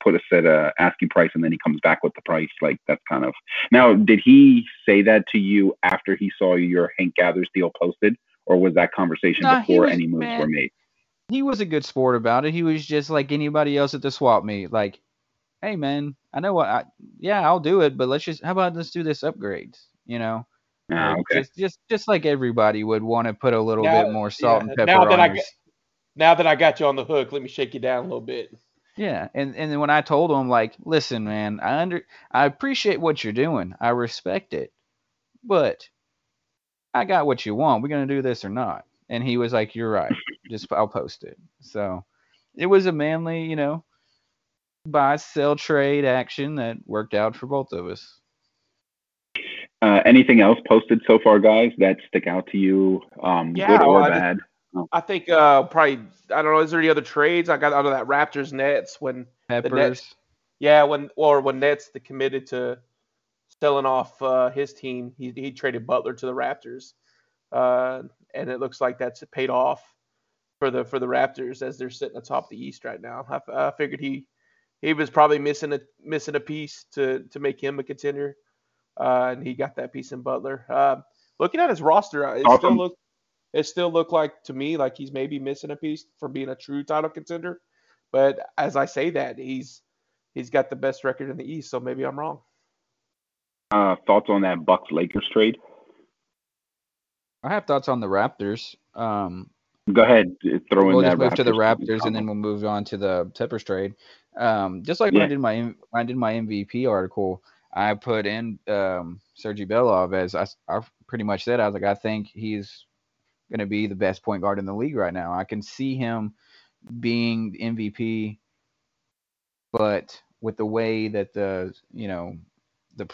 put a set a asking price and then he comes back with the price like that's kind of now did he say that to you after he saw your hank gathers deal posted or was that conversation before was, any moves man, were made he was a good sport about it. He was just like anybody else at the swap meet. Like, hey man, I know what. I, yeah, I'll do it, but let's just how about let's do this upgrades. You know, ah, okay. just just just like everybody would want to put a little now, bit more salt yeah, and pepper now that on I got, now that I got you on the hook, let me shake you down a little bit. Yeah, and and then when I told him like, listen, man, I under I appreciate what you're doing, I respect it, but I got what you want. We're gonna do this or not. And he was like, you're right just I'll post it. So it was a manly, you know, buy sell trade action that worked out for both of us. Uh, anything else posted so far, guys, that stick out to you, um, yeah, good or well, bad? I, oh. I think uh, probably I don't know. Is there any other trades? I got out of that Raptors Nets when Peppers. The Nets, yeah, when or when Nets the committed to selling off uh, his team, he he traded Butler to the Raptors, uh, and it looks like that's paid off for the for the Raptors as they're sitting atop the East right now. I, I figured he he was probably missing a missing a piece to to make him a contender uh, and he got that piece in Butler. Uh, looking at his roster, uh, it Awesome. still look it still looked like to me like he's maybe missing a piece for being a true title contender. But as I say that, he's he's got the best record in the East, so maybe I'm wrong. Uh, thoughts on that Bucks Lakers trade? I have thoughts on the Raptors. Um, Go ahead, throw in we'll that. just move to the Raptors Raptors and then we'll move on to the Peppers trade. Um, just like when I did my when I did my MVP article, I put in um, Sergey Belov as I, I pretty much said I was like I think he's going to be the best point guard in the league right now. I can see him being MVP, but with the way that the you know the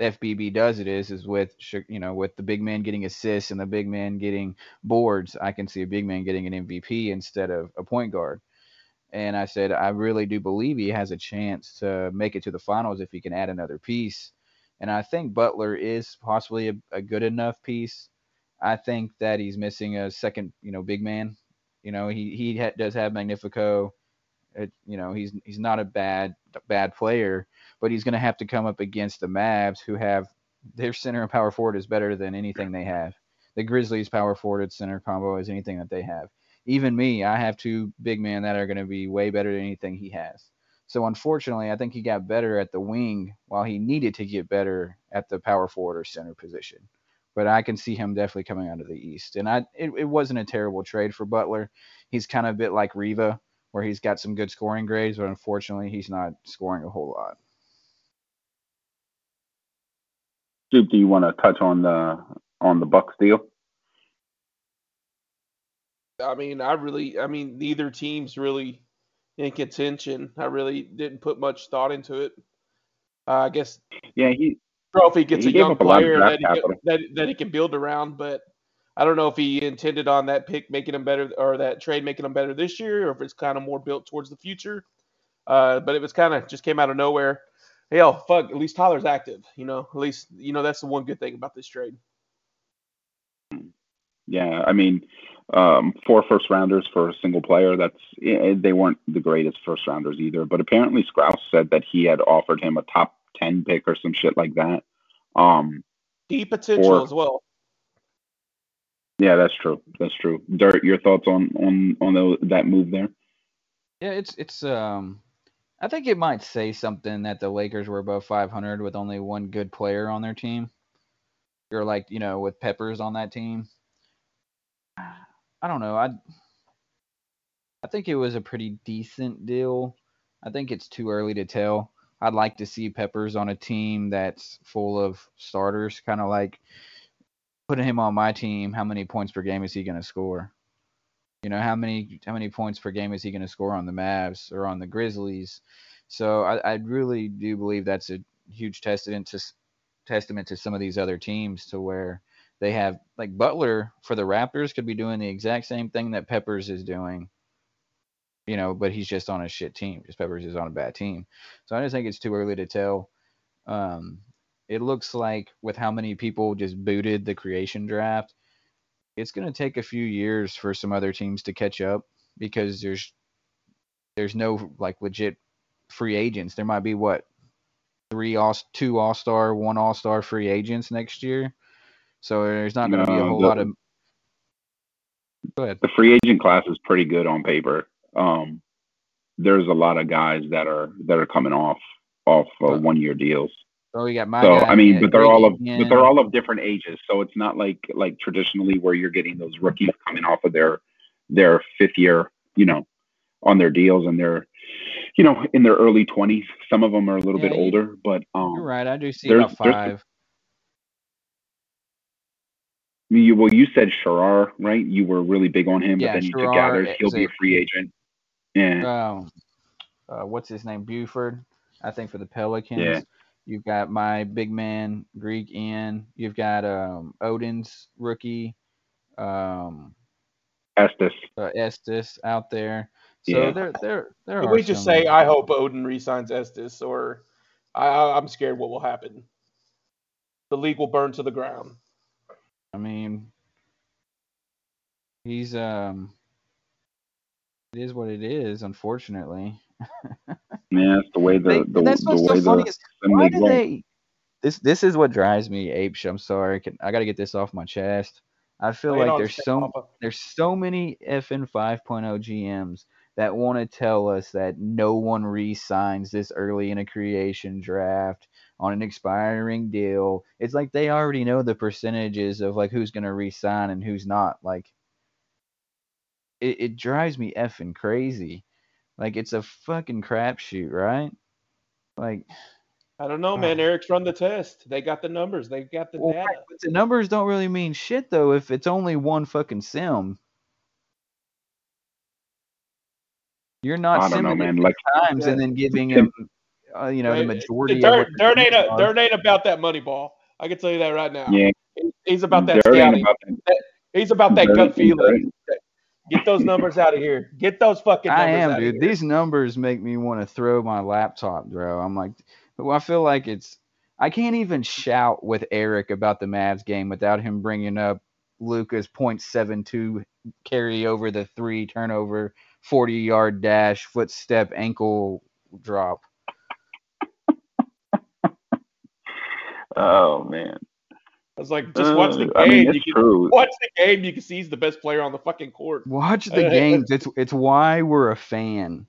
FBB does it is is with you know with the big man getting assists and the big man getting boards. I can see a big man getting an MVP instead of a point guard. And I said I really do believe he has a chance to make it to the finals if he can add another piece. And I think Butler is possibly a, a good enough piece. I think that he's missing a second, you know, big man. You know, he he ha- does have Magnifico. It, you know, he's he's not a bad bad player, but he's going to have to come up against the Mavs, who have their center and power forward is better than anything they have. The Grizzlies' power forward center combo is anything that they have. Even me, I have two big men that are going to be way better than anything he has. So unfortunately, I think he got better at the wing while he needed to get better at the power forward or center position. But I can see him definitely coming out of the East. And I it, it wasn't a terrible trade for Butler. He's kind of a bit like Riva, where he's got some good scoring grades, but unfortunately he's not scoring a whole lot. Do you want to touch on the on the Bucks deal? I mean, I really, I mean, neither team's really in contention. I really didn't put much thought into it. Uh, I guess Yeah, he Trophy gets He a young a player that he, can, that, that he can build around, but I don't know if he intended on that pick making him better or that trade making him better this year, or if it's kind of more built towards the future. Uh, but it was kind of just came out of nowhere. Hell, fuck, at least Tyler's active. You know, at least you know that's the one good thing about this trade. Yeah, I mean, um, four first rounders for a single player. That's eh, they weren't the greatest first rounders either. But apparently, Sprouse said that he had offered him a top ten pick or some shit like that. Um, Deep potential Or- as well. yeah, that's true. That's true. Dirt, your thoughts on on on the, that move there? Yeah, it's it's um I think it might say something that the Lakers were above 500 with only one good player on their team. Or like, you know, with Peppers on that team. I don't know. I I think it was a pretty decent deal. I think it's too early to tell. I'd like to see Peppers on a team that's full of starters, kind of like putting him on my team. How many points per game is he going to score? You know, how many how many points per game is he going to score on the Mavs or on the Grizzlies? So I, I really do believe that's a huge testament to testament to some of these other teams to where they have like Butler for the Raptors could be doing the exact same thing that Peppers is doing. You know, but he's just on a shit team. Just Peppers is on a bad team. So I just think it's too early to tell. Um, it looks like with how many people just booted the creation draft, it's going to take a few years for some other teams to catch up because there's there's no like legit free agents. There might be what three all two all star, one all star free agents next year. So there's not going to be a whole the- lot of. Go ahead. The free agent class is pretty good on paper. Um, there's a lot of guys that are that are coming off off uh, Well, one year deals. So we got my So I mean, but they're all of but they're all of different ages. So it's not like like traditionally where you're getting those rookies coming off of their their fifth year, you know, on their deals and they're you know in their early twenties. Some of them are a little Yeah, bit you- older, but um, You're right. I do see there's- about there's- five. You well you said Sharar, right? You were really big on him, Yeah, but then you took Gathers. He'll be a- a free agent. Yeah, um, uh, what's his name? Buford, I think for the Pelicans. Yeah. You've got my big man Greek in. You've got um, Odin's rookie, um, Estes. uh, Estes out there. So Yeah. there, there, there Can are. we just some- say I hope Odin resigns Estes, or I, I- I'm scared what will happen. The league will burn to the ground. I mean, he's um, it is what it is. Unfortunately, Yeah, that's the way the They- the, that's the what's way so funny the is why do they this this is what drives me apeshit. I'm sorry. Can, I got to get this off my chest. I feel Lay like there's so Papa. there's so many FN 5.0 GMs that want to tell us that no one re-signs this early in a creation draft on an expiring deal. It's like they already know the percentages of like who's gonna re-sign and who's not. Like it, it drives me effing crazy. Like it's a fucking crapshoot, right? Like I don't know, uh. man. Eric's run the test. They got the numbers. They got the well, data. right, but the numbers don't really mean shit though if it's only one fucking sim. You're not I don't know, man. Like times and then giving him, uh, you know, the Right. majority. of Dirt, Dirt ain't a, teams. Dirt ain't about that money ball. I can tell you that right now. yeah, He's about that Dirt scouting. about that. He's about that Dirt gut ain't- feeling. Get those numbers out of here. Get those fucking numbers I am, out dude. of here. These numbers make me want to throw my laptop, bro. I'm like, well, I feel like it's. I can't even shout with Eric about the Mavs game without him bringing up Luca's .72 carry over the three turnover, 40 yard dash, footstep, ankle drop. Oh man. I was like, just watch the game. Uh, I mean, you can true. watch the game. You can see he's the best player on the fucking court. Watch the games. It's it's why we're a fan.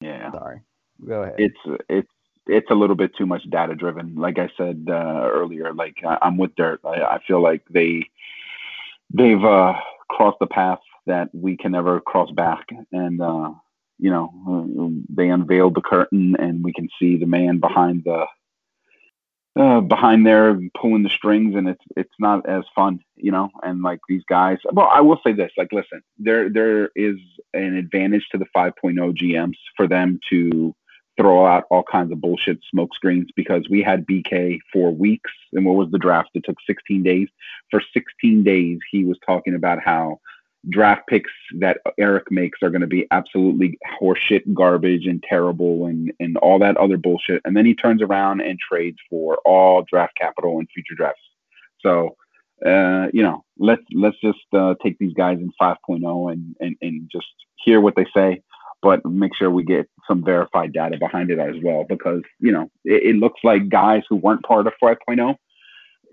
Yeah. Sorry. Go ahead. it's it's it's a little bit too much data driven. Like I said uh, earlier, like I, I'm with Dirt. I, I feel like they they've uh, crossed the path that we can never cross back, and uh, you know uh, they unveiled the curtain, and we can see the man behind the uh, behind there pulling the strings, and it's it's not as fun, you know. And like these guys, well, I will say this: like, listen, there there is an advantage to the 5.0 GMs for them to throw out all kinds of bullshit smoke screens because we had BK for weeks. And what was the draft? It took 16 days. For 16 days, he was talking about how draft picks that Eric makes are going to be absolutely horseshit, garbage, and terrible, and and all that other bullshit. And then he turns around and trades for all draft capital and future drafts. So. Uh, you know, let's let's just uh, take these guys in 5.0 and, and and just hear what they say but make sure we get some verified data behind it as well because you know it, it looks like guys who weren't part of 5.0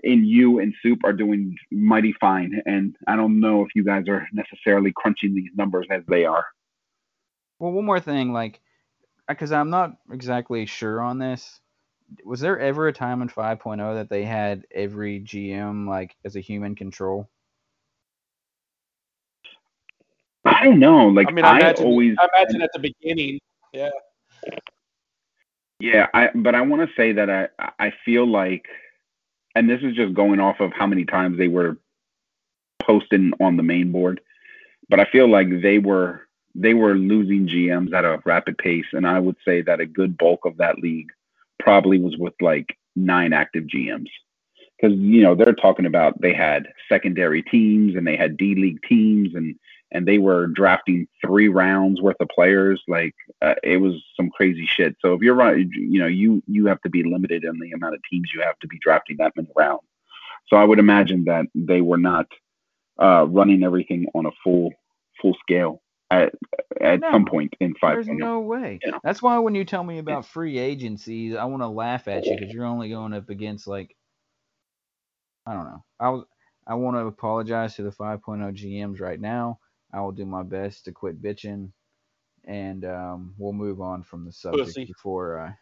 in you and soup are doing mighty fine and i don't know if you guys are necessarily crunching these numbers as they are Well, one more thing, like, because I'm not exactly sure on this. Was there ever a time in 5.0 that they had every GM like as a human control? i don't know like I mean, I i, imagine, always I imagine at the beginning, yeah. Yeah, I but I want to say that I I feel like, and this is just going off of how many times they were posting on the main board, but I feel like they were they were losing GMs at a rapid pace, and I would say that a good bulk of that league probably was with like nine active GMs, because you know they're talking about they had secondary teams and they had D league teams and and they were drafting three rounds worth of players like uh, it was some crazy shit. So if you're right, you know, you you have to be limited in the amount of teams you have to be drafting that many rounds. So I would imagine that they were not uh, running everything on a full full scale at at No, some point in five. There's no way. Yeah. That's why when you tell me about free agencies, I want to laugh at you because you're only going up against like I don't know. I was I want to apologize to the 5.0 GMs right now. I will do my best to quit bitching, and um, we'll move on from the subject Pussy. before I.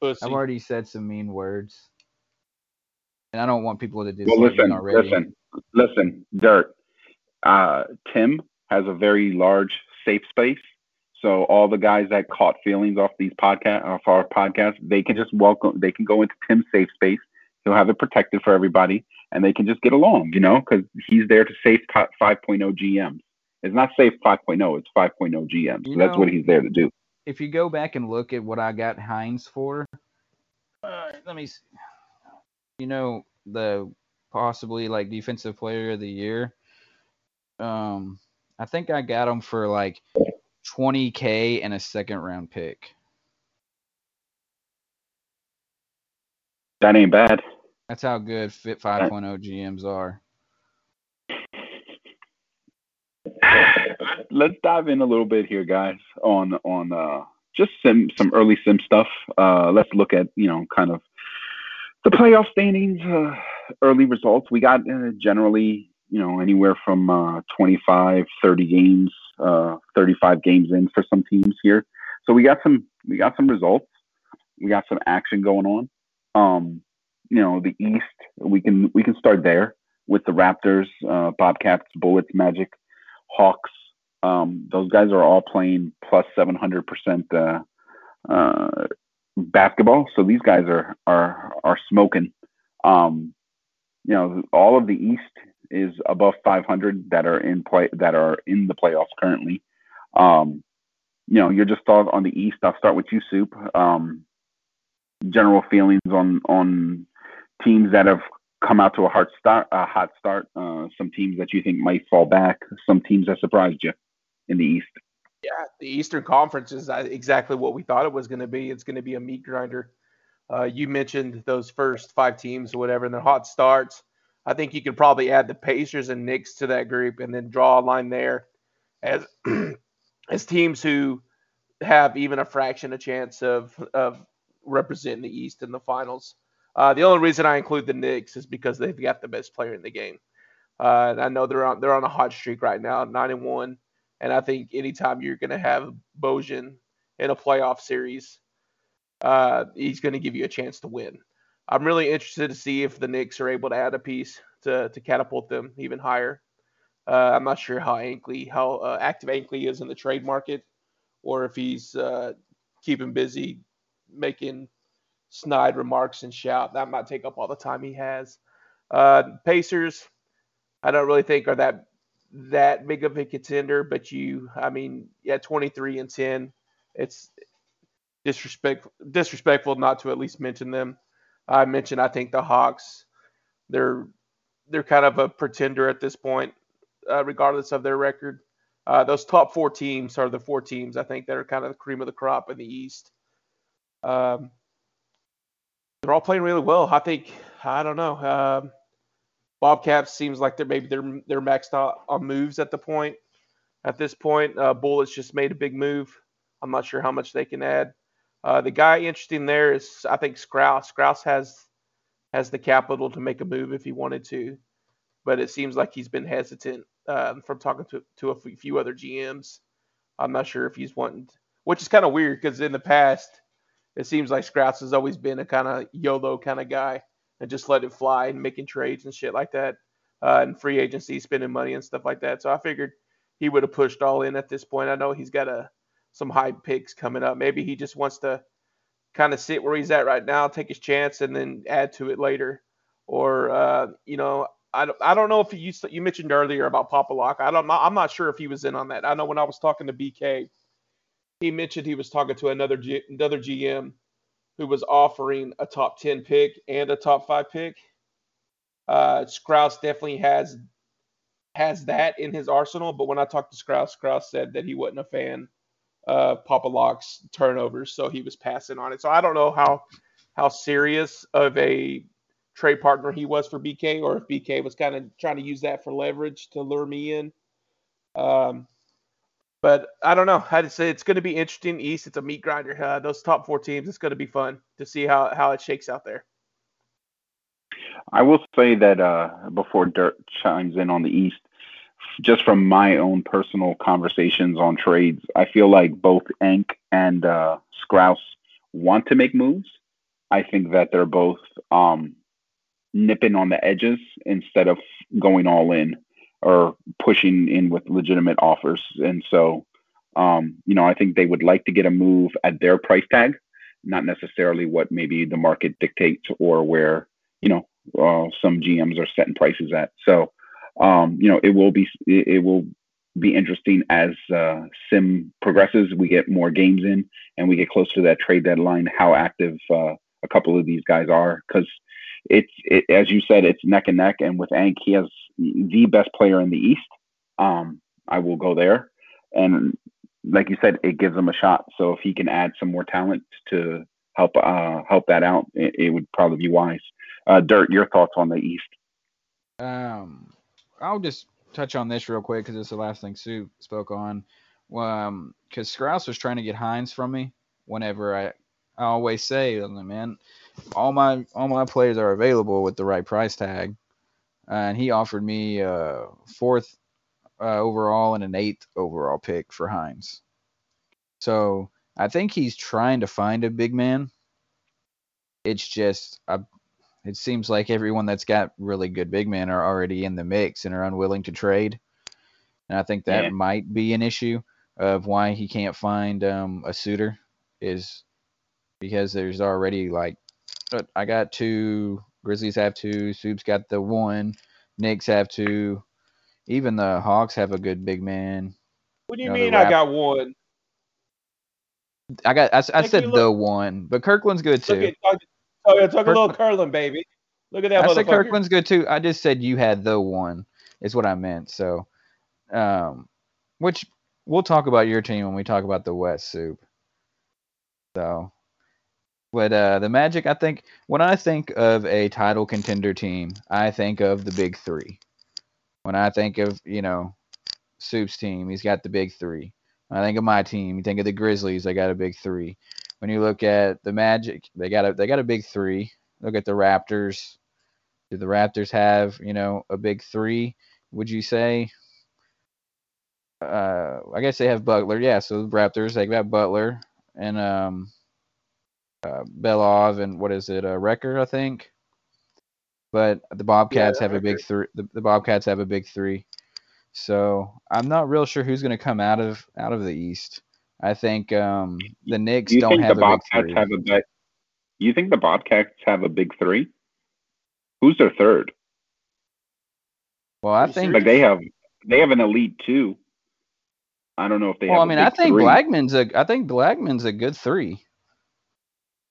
Pussy. I've already said some mean words, and I don't want people to Well, listen, already. listen, listen, Dirt. Uh, Tim has a very large safe space. So all the guys that caught feelings off these podcast off our podcast, they can just welcome. They can go into Tim's safe space. He'll have it protected for everybody, and they can just get along. You know, because he's there to save po- 5.0 GMs. It's not safe 5.0. It's 5.0 GMs. So You that's what he's there to do. if you go back and look at what I got Hines for, uh, let me see. You know, the possibly like defensive player of the year. Um, I think I got him for like 20k and a second round pick. That ain't bad. That's how good Fit 5.0 GMs are. Let's dive in a little bit here, guys, on on uh, just some some early sim stuff. Uh, let's look at you know kind of the playoff standings, uh, early results. We got uh, generally you know anywhere from uh, 25, 30 games, uh, 35 games in for some teams here. So we got some we got some results. We got some action going on. Um, you know the East. We can we can start there with the Raptors, uh, Bobcats, Bullets, Magic, Hawks. Um, those guys are all playing plus 700 percent uh, uh, basketball. So these guys are are are smoking. Um, you know, all of the East is above 500 that are in play that are in the playoffs currently. Um, you know, you're just on the East. I'll start with you, Soup. Um, general feelings on on teams that have come out to a hard start, a hot start. Uh, some teams that you think might fall back. Some teams that surprised you in the East. Yeah, the Eastern Conference is uh, exactly what we thought it was going to be. It's going to be a meat grinder. Uh, you mentioned those first five teams or whatever, and their hot starts. I think you could probably add the Pacers and Knicks to that group, and then draw a line there as as teams who have even a fraction of chance of of representing the East in the finals. Uh, the only reason I include the Knicks is because they've got the best player in the game. Uh, and I know they're on they're on a hot streak right now, nine and one. And I think anytime you're going to have Bojan in a playoff series, uh, he's going to give you a chance to win. I'm really interested to see if the Knicks are able to add a piece to, to catapult them even higher. Uh, I'm not sure how Ankley, how uh, active Ankley is in the trade market, or if he's uh, keeping busy making snide remarks and shout. That might take up all the time he has. Uh, Pacers, I don't really think are that that big of a contender, but you, I mean, yeah, 23 and 10, it's disrespectful disrespectful not to at least mention them. I mentioned I think the Hawks, they're they're kind of a pretender at this point, uh, regardless of their record. Uh, those top four teams are the four teams I think that are kind of the cream of the crop in the East. Um, they're all playing really well. I think I don't know. Um, Bobcats seems like they're maybe they're they're maxed out on moves at the point. At this point, uh, Bullets just made a big move. I'm not sure how much they can add. Uh, the guy interesting there is I think Scrouse. Scrouse has has the capital to make a move if he wanted to, but it seems like he's been hesitant um, from talking to to a few other GMs. I'm not sure if he's wanting, which is kind of weird because in the past it seems like Scrouse has always been a kind of YOLO kind of guy and just let it fly and making trades and shit like that, uh, and free agency, spending money and stuff like that. So I figured he would have pushed all in at this point. I know he's got a some high picks coming up. Maybe he just wants to kind of sit where he's at right now, take his chance, and then add to it later. Or uh, you know, I don't, I don't know if you you mentioned earlier about Papa Lock. I don't I'm not sure if he was in on that. I know when I was talking to BK, he mentioned he was talking to another G, another GM who was offering a top 10 pick and a top 5 pick. Uh, Scrouse definitely has has that in his arsenal, but when I talked to Scrouse, Scrouse said that he wasn't a fan of Papa Lock's turnovers, so he was passing on it. So I don't know how how serious of a trade partner he was for BK, or if BK was kind of trying to use that for leverage to lure me in. Um, but I don't know. I'd say it's going to be interesting. East, it's a meat grinder. Uh, those top four teams, it's going to be fun to see how, how it shakes out there. I will say that uh, before Dirt chimes in on the East, just from my own personal conversations on trades, I feel like both Enk and uh, Scrouse want to make moves. I think that they're both um, nipping on the edges instead of going all in or pushing in with legitimate offers. And so, um, you know, I think they would like to get a move at their price tag, not necessarily what maybe the market dictates or where, you know, uh, some GMs are setting prices at. So, um, you know, it will be it, will be interesting as uh, sim progresses. We get more games in, and we get closer to that trade deadline. How active uh, a couple of these guys are, because it's it, as you said, it's neck and neck. And with Ank, he has the best player in the East. Um, I will go there, and like you said, it gives him a shot. So if he can add some more talent to help uh, help that out, it, it, would probably be wise. Uh, Dirt, your thoughts on the East? Um, I'll just touch on this real quick because it's the last thing Soup spoke on. Um, because Scrouse was trying to get Hines from me, whenever I I always say, man, all my all my players are available with the right price tag, and he offered me a fourth uh, overall and an eighth overall pick for Hines. So I think he's trying to find a big man. It's just I, it seems like everyone that's got really good big men are already in the mix and are unwilling to trade. And I think that Yeah. might be an issue of why he can't find um, a suitor is because there's already like uh, I got two, Grizzlies have two, Soup's got the one, Knicks have two, even the Hawks have a good big man. What do you No, the mean I got one? I got I, Like, said you the one, but Kirkland's good too. at talk, oh, yeah, talk a little curling, baby. Look at that I said. Kirkland's good too. I just said you had the one is what I meant. So, um, which we'll talk about your team when we talk about the West Soup. So, but uh, the Magic, I think when I think of a title contender team, I think of the big three. When I think of you know Soup's team, he's got the big three. When I think of my team, you think of the Grizzlies, they got a big three. When you look at the Magic, they got a they got a big three. Look at the Raptors. Do the Raptors have, you know, a big three? Would you say? Uh, I guess they have Butler. Yeah, so the Raptors they got Butler and um, uh, Belov and what is it, uh, Wrecker, I think. But the Bobcats have a big three. The, the Bobcats have a big three. So I'm not real sure who's going to come out of out of the East. I think um, the Knicks Do you don't think have the a big Bobcats three. have a big? You think the Bobcats have a big three? Who's their third? well, I think Like they have, they have an elite two. I don't know if they Well, I mean, a I big think three. Blackman's a. I think Blackman's a good three.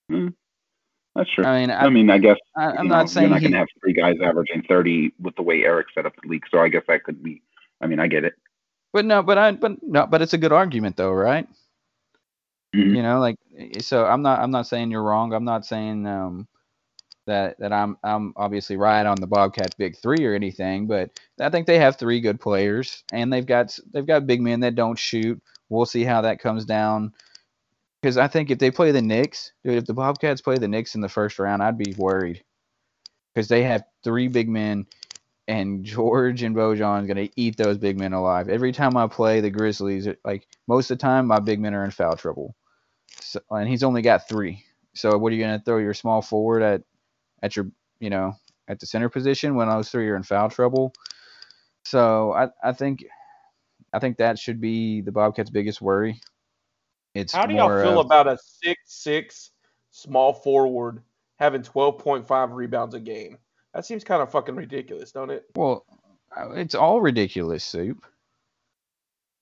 That's true. I mean, I, I, mean, I guess I, you I'm know, not saying you're not he. going to have three guys averaging 30 with the way Eric set up the league. So I guess that could be. I mean, I get it. But no, but I, but no, but it's a good argument though, right? Mhm. You know, like so. I'm not. I'm not saying you're wrong. I'm not saying um that that I'm I'm obviously right on the Bobcats big three or anything. But I think they have three good players, and they've got they've got big men that don't shoot. We'll see how that comes down. Because I think if they play the Knicks, dude, if the Bobcats play the Knicks in the first round, I'd be worried. Because they have three big men, and George and Bojan's gonna eat those big men alive. Every time I play the Grizzlies, like most of the time, my big men are in foul trouble. So, and he's only got three. So what are you gonna throw your small forward at, at your, you know, at the center position when those three are in foul trouble? So I, I think, I think that should be the Bobcats' biggest worry. It's How do y'all feel of- about a six six small forward having twelve point five rebounds a game? That seems kind of fucking ridiculous, don't it? Well, uh, it's all ridiculous, soup.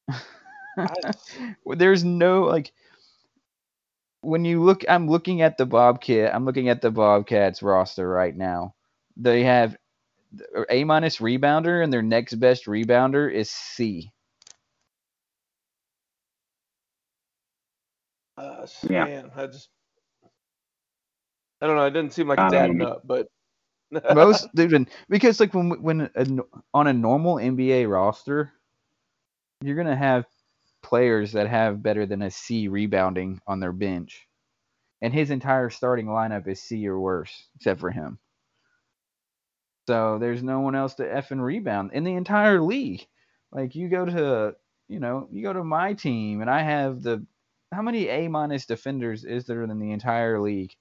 There's no like when you look I'm looking at the Bobcat I'm looking at the Bobcats roster right now. They have A minus rebounder and their next best rebounder is C. Uh, Yeah. Man, I just I don't know. It didn't seem like it's Um, adding up, but Most dude, because like when when a, on a normal NBA roster, you're gonna have players that have better than a C rebounding on their bench, and his entire starting lineup is C or worse, except for him. So there's no one else to effing rebound in the entire league. Like you go to, you know, you go to my team, and I have the how many A minus defenders is there in the entire league?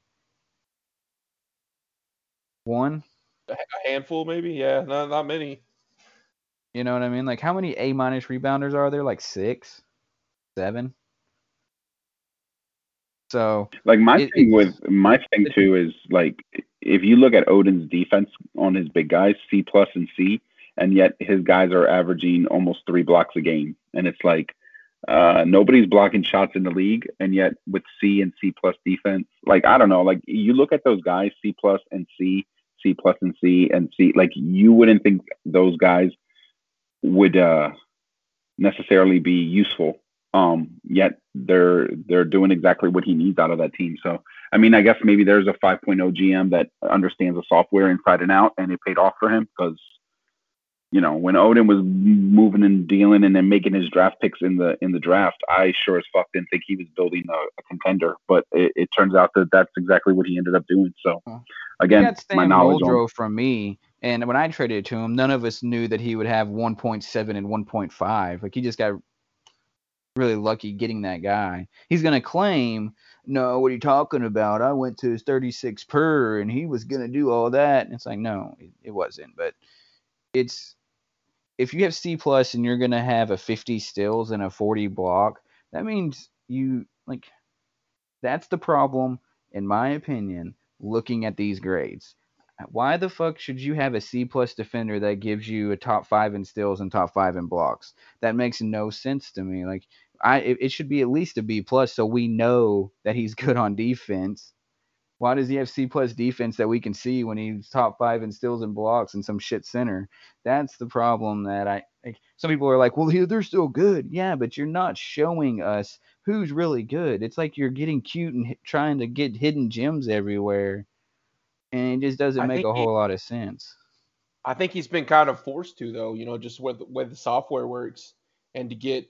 One. a handful maybe. Yeah, not not many. You know what I mean? Like how many A minus rebounders are there? Like six, seven. So Like my It- thing with my thing too is like if you look at Odin's defense on his big guys, C plus and C, and yet his guys are averaging almost three blocks a game, and it's like uh, nobody's blocking shots in the league, and yet with C and C plus defense, like I don't know, like you look at those guys, C plus and C, C plus and C and C, like you wouldn't think those guys would uh, necessarily be useful um, yet they're they're doing exactly what he needs out of that team. So I mean, I guess maybe there's a 5.0 GM that understands the software inside and out, and it paid off for him because you know, when Odin was moving and dealing and then making his draft picks in the in the draft, I sure as fuck didn't think he was building a, a contender. But it, it, turns out that that's exactly what he ended up doing. So again, my knowledge on... from me, and when I traded to him, none of us knew that he would have 1.7 and 1.5. Like he just got really lucky getting that guy. He's gonna claim, no, what are you talking about? I went to his 36 per, and he was gonna do all that. And it's like, no, it, it wasn't. But it's if you have C plus and you're gonna have a 50 stills and a 40 block, that means you like that's the problem, in my opinion, looking at these grades. Why the fuck should you have a C plus defender that gives you a top five in stills and top five in blocks? That makes no sense to me. Like I, it, it should be at least a B plus, so we know that he's good on defense why does he have C plus defense that we can see when he's top five in steals and blocks and some shit center? That's the problem that I. Like, some people are like, well, they're still good. Yeah, but you're not showing us who's really good. It's like you're getting cute and trying to get hidden gems everywhere, and it just doesn't I make a whole he, lot of sense. I think he's been kind of forced to though. You know, just with with the software works and to get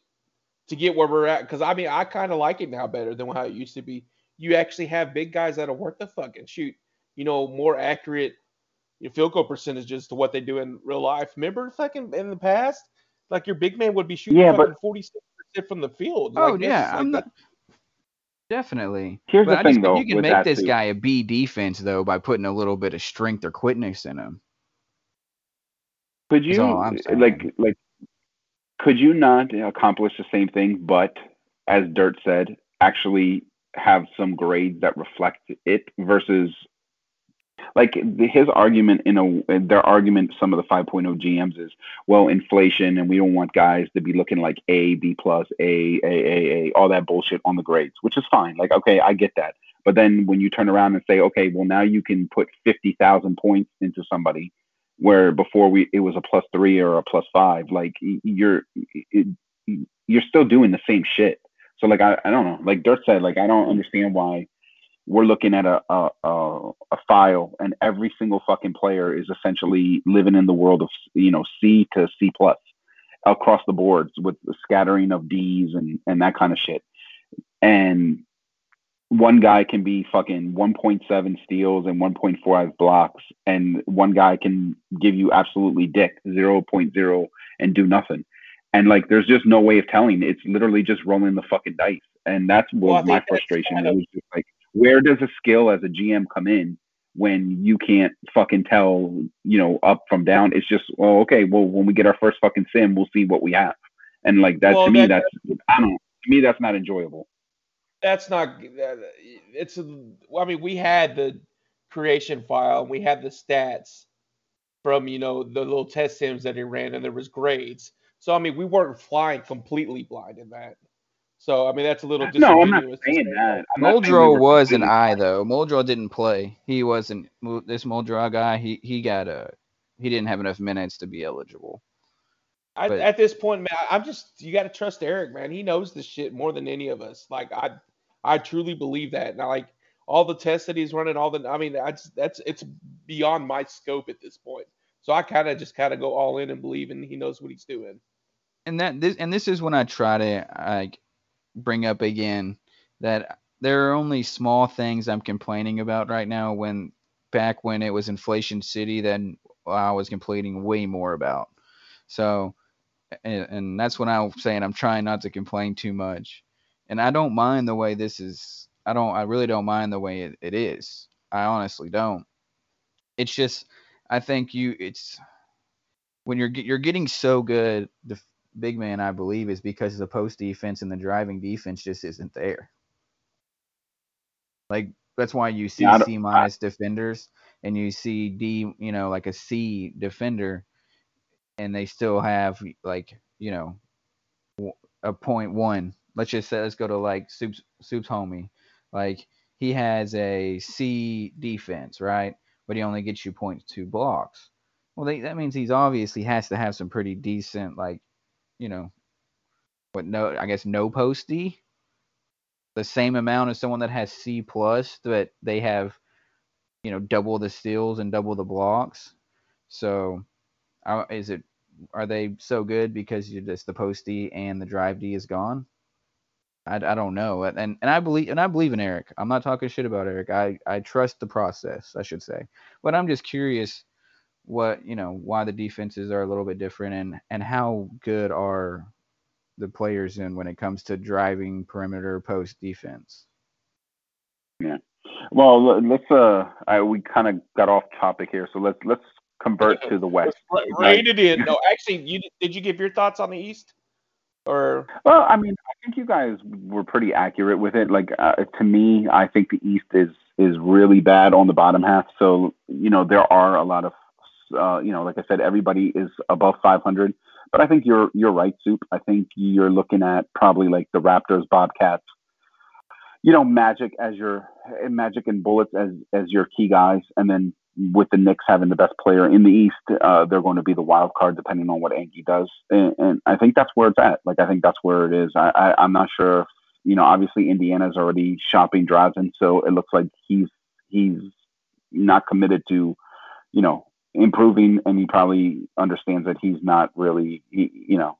to get where we're at. Because I mean, I kind of like it now better than how it used to be you actually have big guys that are worth the fucking shoot, you know, more accurate field goal percentages to what they do in real life. Remember, fucking in the past, like your big man would be shooting yeah, but, 46 percent from the field. Oh like, yeah, I'm not, definitely. Here's but the I thing, just, though, you can make this too. guy a B defense though by putting a little bit of strength or quickness in him. Could you like like could you not accomplish the same thing, but as Dirt said, actually have some grades that reflect it versus like his argument in a their argument some of the 5.0 gms is well inflation and we don't want guys to be looking like a b plus a a a a all that bullshit on the grades which is fine. Like okay i get that. But then when you turn around and say okay well now you can put 50000 points into somebody where before we it was a plus three or a plus five like you're it, you're still doing the same shit so like I, I don't know, like Dirt said, like I don't understand why we're looking at a, a a, a file and every single fucking player is essentially living in the world of you know C to C plus across the boards with the scattering of D's and and that kind of shit. And one guy can be fucking 1.7 steals and 1.4 blocks, and one guy can give you absolutely dick 0.0 and do nothing. And like, there's just no way of telling. It's literally just rolling the fucking dice. And that's what well, my frustration. It was just like, where does a skill as a GM come in when you can't fucking tell, you know, up from down? It's just, well, okay, well, when we get our first fucking sim, we'll see what we have. And like that well, to me, that's I don't. To me, that's not enjoyable. That's not. It's. I mean, we had the creation file. And we had the stats from you know the little test sims that he ran, and there was grades. So I mean, we weren't flying completely blind in that. So I mean, that's a little. No, I'm not saying that. I'm Muldrow was an eye though. Muldrow didn't play. He wasn't this Muldrow guy. He he got a he didn't have enough minutes to be eligible. I, at this point, man, I'm just you got to trust Eric, man. He knows this shit more than any of us. Like I, I truly believe that. Now, like all the tests that he's running, all the, I mean, that's that's it's beyond my scope at this point. So I kind of just kind of go all in and believe and he knows what he's doing and that this and this is when I try to like bring up again that there are only small things I'm complaining about right now when back when it was inflation city then I was complaining way more about. So and, and that's when I'm saying I'm trying not to complain too much. And I don't mind the way this is I don't I really don't mind the way it, it is. I honestly don't. It's just I think you it's when you're you're getting so good the big man, I believe, is because the post defense and the driving defense just isn't there. Like that's why you see yeah, C minus defenders and you see D, you know, like a C defender, and they still have like you know a point one. Let's just say let's go to like Soup's Soup's homie, like he has a C defense, right? But he only gets you point two blocks. Well, they, that means he's obviously has to have some pretty decent like you know, what no, I guess no posty, the same amount as someone that has C plus, but they have, you know, double the steals and double the blocks. So, is it are they so good because you just the post D and the drive D is gone? I, I don't know, and and I believe and I believe in Eric. I'm not talking shit about Eric. I I trust the process, I should say, but I'm just curious what you know why the defenses are a little bit different and and how good are the players in when it comes to driving perimeter post defense. Yeah. Well, let's. Uh, I, we kind of got off topic here, so let's let's convert to the West. Let's Rein it in. No, actually, you did you give your thoughts on the East? Or Well, I mean, I think you guys were pretty accurate with it. Like uh, to me, I think the East is is really bad on the bottom half. So you know there are a lot of uh, you know, like I said, everybody is above 500. But I think you're you're right, Soup. I think you're looking at probably like the Raptors, Bobcats, you know, Magic as your Magic and Bullets as as your key guys, and then with the Knicks having the best player in the East, uh, they're going to be the wild card depending on what Angie does, and, and I think that's where it's at. Like I think that's where it is. I, I I'm not sure. If, you know, obviously Indiana's already shopping Drazen, so it looks like he's he's not committed to, you know, improving, and he probably understands that he's not really, he, you know,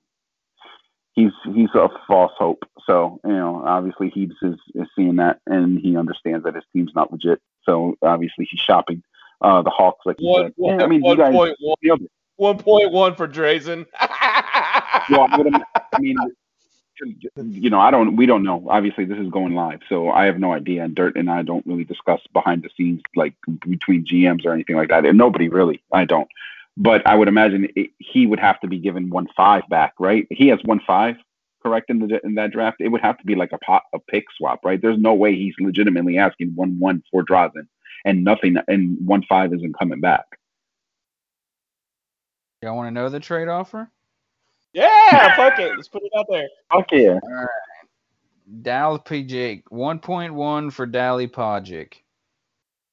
he's he's a false hope. So you know, obviously Heaps is is seeing that, and he understands that his team's not legit. So obviously he's shopping uh, the Hawks, like one, one, I mean, you one guys, point one, one point one for Drazen. well, I mean, you know, I don't, we don't know. Obviously, this is going live, so I have no idea. And Dirt and I don't really discuss behind the scenes, like between GMs or anything like that. And nobody really, I don't. But I would imagine it, he would have to be given one five back, right? He has one five, correct in the in that draft. It would have to be like a pot, a pick swap, right? There's no way he's legitimately asking one one for Drazen and nothing, and one five isn't coming back. Y'all want to know the trade offer? Yeah, fuck it. Let's put it out there. Fuck yeah. Dalipagic, 1.1 for Dalipagic.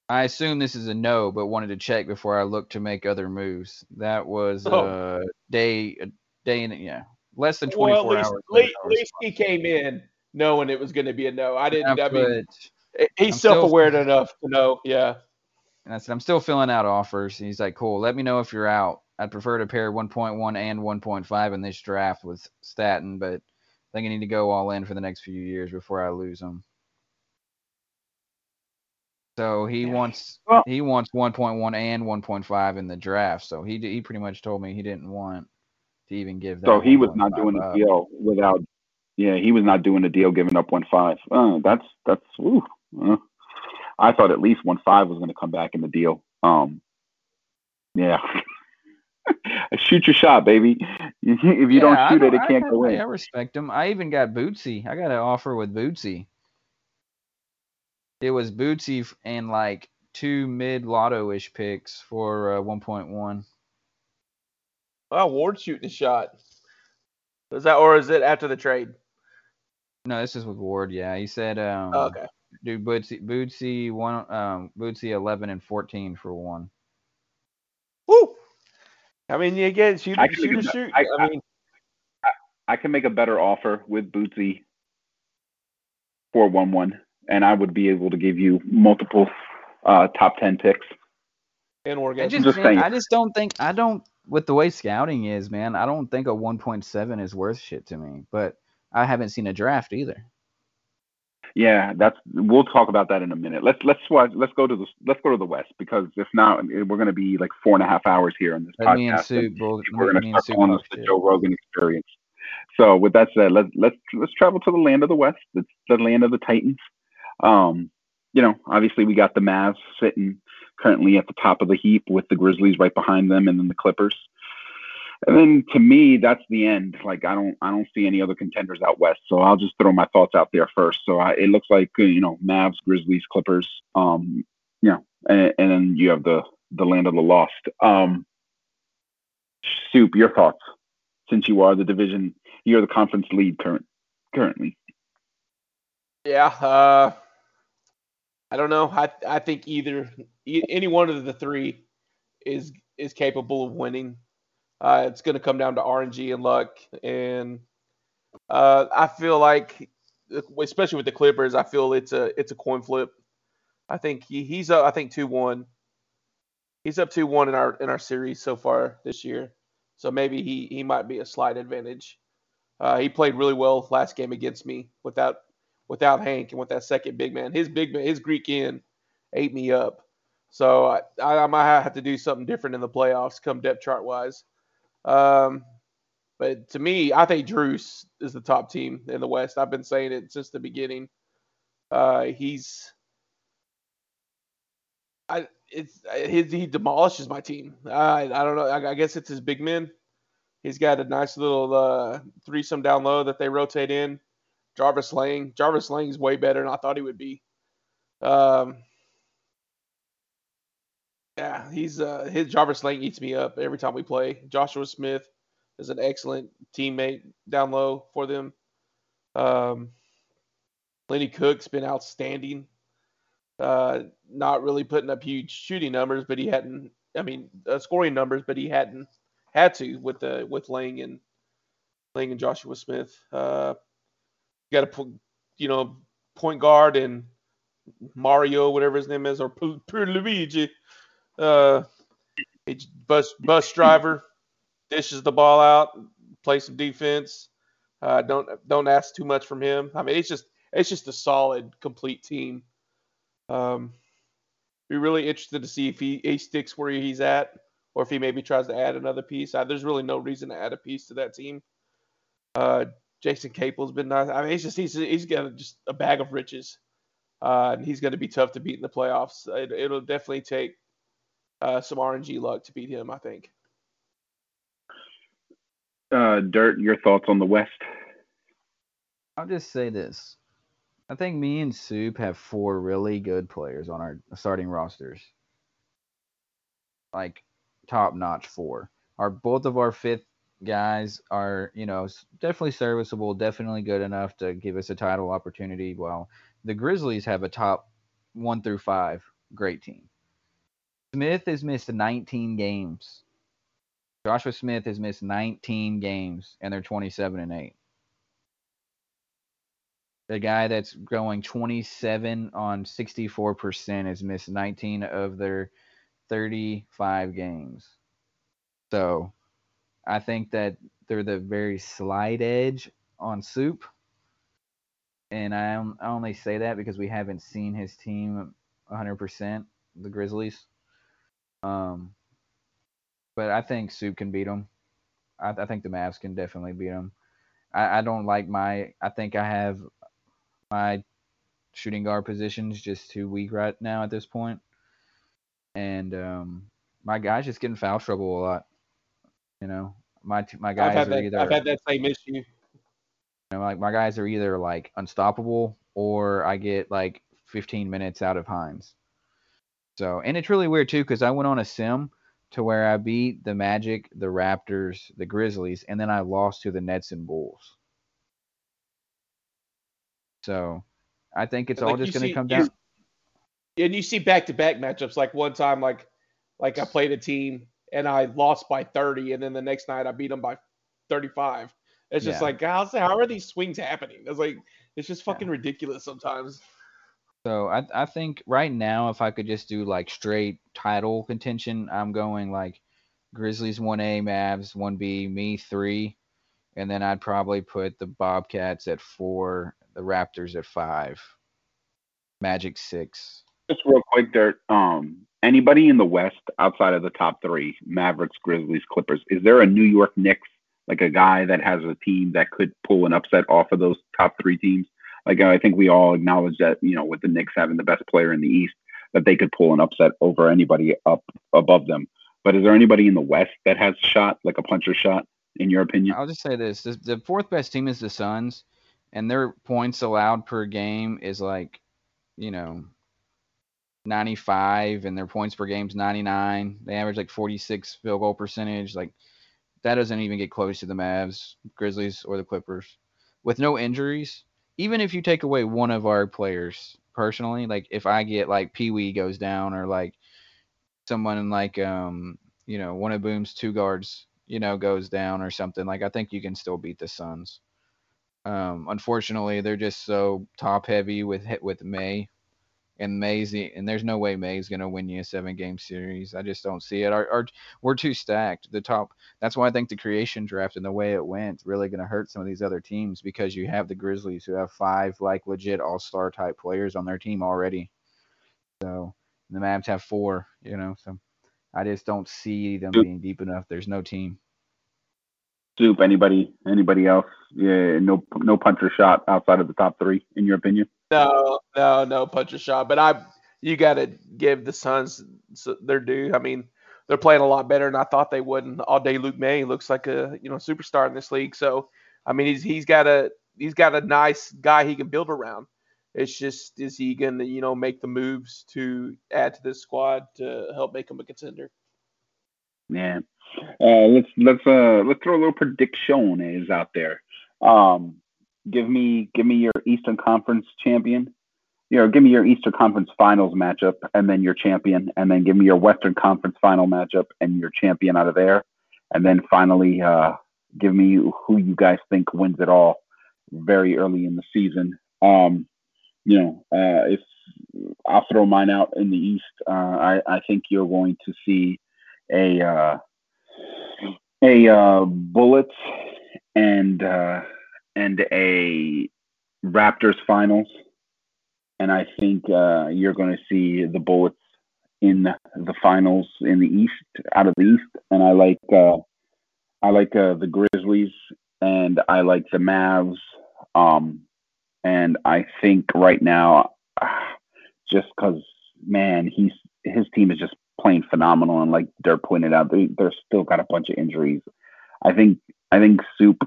I assume this is a no, but wanted to check before I looked to make other moves. That was Oh. uh day a day and yeah, less than 24 Well, at least, hours. at least, at least he came in knowing it was going to be a no. I didn't. I I mean, he's I'm self-aware enough to know. Yeah. And I said, I'm still filling out offers. And he's like, cool. Let me know if you're out. I'd prefer to pair 1.1 and 1.5 in this draft with Staten, but I think I need to go all in for the next few years before I lose him. So he wants Well- he wants 1.1 and 1.5 in the draft. So he he pretty much told me he didn't want to even give that. So he was not 1.5 doing a deal without. Yeah, he was not doing a deal giving up 1.5. Uh, that's that's. Ooh, uh, I thought at least 1.5 was going to come back in the deal. Um, yeah. shoot your shot, baby. if you Yeah, don't I shoot it, it can't got- go in. I respect him. I even got Bootsy. I got an offer with Bootsy. It was Bootsy and like two mid lotto ish picks for uh, 1.1. Well, Ward's shooting a shot. Is that or is it after the trade? No, this is with Ward. Yeah, he said, um, Oh, okay. do Bootsy, Bootsy one, um, Bootsy 11 and 14 for one. Woo. I mean, you get shoot, I can shoot, make a a- shoot. I- I mean, I can make a better offer with Bootsy for one one, and I would be able to give you multiple uh, top ten picks. in I Oregon. just, just think- saying. I just don't think, I don't, with the way scouting is, man, I don't think a 1.7 is worth shit to me. But I haven't seen a draft either. Yeah, that's. We'll talk about that in a minute. Let's let's let's go to the let's go to the West because if not, we're going to be like four and a half hours here on this Let me and podcast. Bull, we're going to start calling this the. Joe Rogan experience. So with that said, let's let's let's travel to the land of the West. It's the land of the Titans. Um, you know, obviously we got the Mavs sitting currently at the top of the heap with the Grizzlies right behind them, and then the Clippers. And then to me, that's the end. Like I don't I don't see any other contenders out west. So I'll just throw my thoughts out there first. So I, it looks like uh, you know Mavs, Grizzlies, Clippers. Um, know, and, and then you have the the land of the lost. Um, Soup, your thoughts since you are the division, you're the conference lead current currently. Yeah. Uh, I don't know. I I think either any one of the three is is capable of winning. Uh, it's going to come down to RNG and luck, and uh, I feel like, especially with the Clippers, I feel it's a it's a coin flip. I think he, he's up. I think two one. He's up two one in our in our series so far this year. so maybe he he might be a slight advantage. Uh, he played really well last game against me without without Hank and with that second big man. His big man, his Greek end ate me up. So I, I, might have to do something different in the playoffs, come depth chart wise. Um, but to me, I think Drews is the top team in the West. I've been saying it since the beginning. Uh, he's, I it's he, he demolishes my team. I I don't know. I, I, guess it's his big men. He's got a nice little uh, threesome down low that they rotate in. Jarvis Lang. Jarvis Lang is way better than I thought he would be. Um, yeah, he's uh, his Jarvis Lang eats me up every time we play. Joshua Smith is an excellent teammate down low for them. Um, Lenny Cook's been outstanding. Uh, not really putting up huge shooting numbers, but he hadn't. I mean, uh, scoring numbers, but he hadn't had to with the with Lang and Lang and Joshua Smith. Uh, got put, you know, point guard and Mario, whatever his name is, or Luigi, uh, bus bus driver, dishes the ball out, play some defense. Uh, don't don't ask too much from him. I mean, it's just it's just a solid, complete team. Um, be really interested to see if he, he sticks where he's at, or if he maybe tries to add another piece. Uh, there's really no reason to add a piece to that team. Uh, Jason Capel's been nice. I mean, he's just he's he's got just a bag of riches, uh, and he's going to be tough to beat in the playoffs. It, will definitely take uh, some RNG luck to beat him. I think. Uh, Dirt, your thoughts on the West? I'll just say this. I think me and Soup have four really good players on our starting rosters. Like top notch four. Our both of our fifth guys are, you know, definitely serviceable, definitely good enough to give us a title opportunity. While the Grizzlies have a top one through five great team. Smith has missed 19 games. Joshua Smith has missed 19 games, and they're 27 and 8. The guy that's going 27 on 64% has missed 19 of their 35 games. So I think that they're the very slight edge on Soup. And I, only say that because we haven't seen his team 100%, the Grizzlies. Um, but I think Soup can beat them. I, I think the Mavs can definitely beat them. I, I don't like my. I think I have my shooting guard positions just too weak right now at this point. And um, my guy's just getting foul trouble a lot. You know, my my guys I've had are that, either I've had that same issue. You know, like my guys are either like unstoppable or I get like 15 minutes out of Hines. So, and it's really weird too because I went on a sim to where I beat the Magic, the Raptors, the Grizzlies, and then I lost to the Nets and Bulls. So I think it's all just going to come down. You, and you see back to back matchups. Like one time, like like I played a team and I lost by 30, and then the next night I beat them by 35. It's just yeah. like, how, how are these swings happening? It's like it's just fucking yeah. ridiculous sometimes. So I I think right now if I could just do like straight title contention, I'm going like Grizzlies one A, Mavs one B, me three, and then I'd probably put the Bobcats at four, the Raptors at five, Magic six. Just real quick, Dirt. Um, anybody in the West outside of the top three, Mavericks, Grizzlies, Clippers, is there a New York Knicks, like a guy that has a team that could pull an upset off of those top three teams? Like I think we all acknowledge that, you know, with the Knicks having the best player in the East, that they could pull an upset over anybody up above them. But is there anybody in the West that has shot, like a puncher shot, in your opinion? I'll just say this: the, the fourth best team is the Suns, and their points allowed per game is like, you know, 95 and their points per game is 99. They average like 46 field goal percentage. Like that doesn't even get close to the Mavs, Grizzlies, or the Clippers. With no injuries, even if you take away one of our players personally, like if I get like Pee Wee goes down or like someone like um you know one of Boom's two guards you know goes down or something, like I think you can still beat the Suns. Um, unfortunately, they're just so top heavy with with May and May's and there's no way May's gonna win you a seven game series. I just don't see it. Our, our we're too stacked. The top. That's why I think the creation draft and the way it went really gonna hurt some of these other teams because you have the Grizzlies who have five like legit all star type players on their team already. So the Mavs have four. You know, so I just don't see them being deep enough. There's no team. Soup. Anybody? Anybody else? Yeah. No. No puncher shot outside of the top three, in your opinion. No, no, no punch a shot. But I, you got to give the Suns their due. I mean, they're playing a lot better than I thought they would. And all day, Luke May looks like a you know superstar in this league. So I mean, he's he's got a he's got a nice guy he can build around. It's just is he to you know make the moves to add to this squad to help make him a contender? Yeah. Uh, let's let's uh let's throw a little prediction is out there. Um, give me give me your Eastern Conference champion. You know, give me your Eastern Conference Finals matchup, and then your champion, and then give me your Western Conference Final matchup and your champion out of there, and then finally, uh, give me who you guys think wins it all very early in the season. Um, you know, uh, if I'll throw mine out in the East, uh, I I think you're going to see a uh, a uh, Bullets and uh, and a Raptors finals, and I think uh, you're going to see the Bullets in the finals in the East, out of the East, and I like uh, I like uh, the Grizzlies and I like the Mavs, um, and I think right now, just because man, he's his team is just playing phenomenal, and like Dirt pointed out, they they're still got a bunch of injuries. I think I think Soup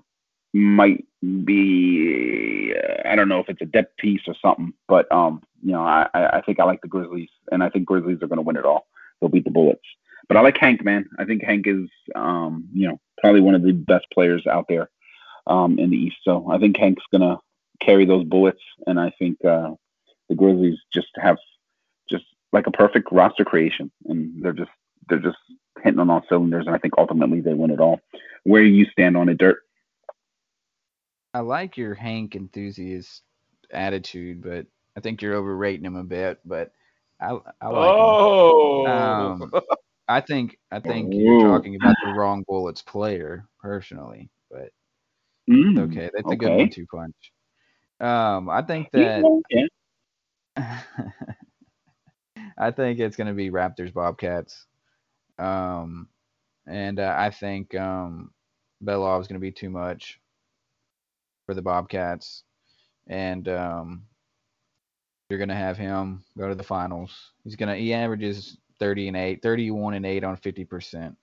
might be uh, I don't know if it's a depth piece or something, but um, you know, I, I think I like the Grizzlies, and I think Grizzlies are going to win it all. They'll beat the Bullets, but I like Hank, man. I think Hank is um, you know, probably one of the best players out there um, in the East. So I think Hank's going to carry those Bullets, and I think uh, the Grizzlies just have just like a perfect roster creation, and they're just they're just hitting on all cylinders, and I think ultimately they win it all. Where you stand on it, Dirt? I like your Hank enthusiast attitude, but I think you're overrating him a bit. But I, I like oh. Um, I think I think you're talking about the wrong Bullets player personally, but Mm, okay, that's a good one-two punch. Um, I think that Yeah. I think it's going to be Raptors Bobcats. Um, and uh, I think um, Belov is going to be too much for the Bobcats. And um, you're going to have him go to the finals. He's going to, he averages 30 and 8, 31 and 8 on 50%.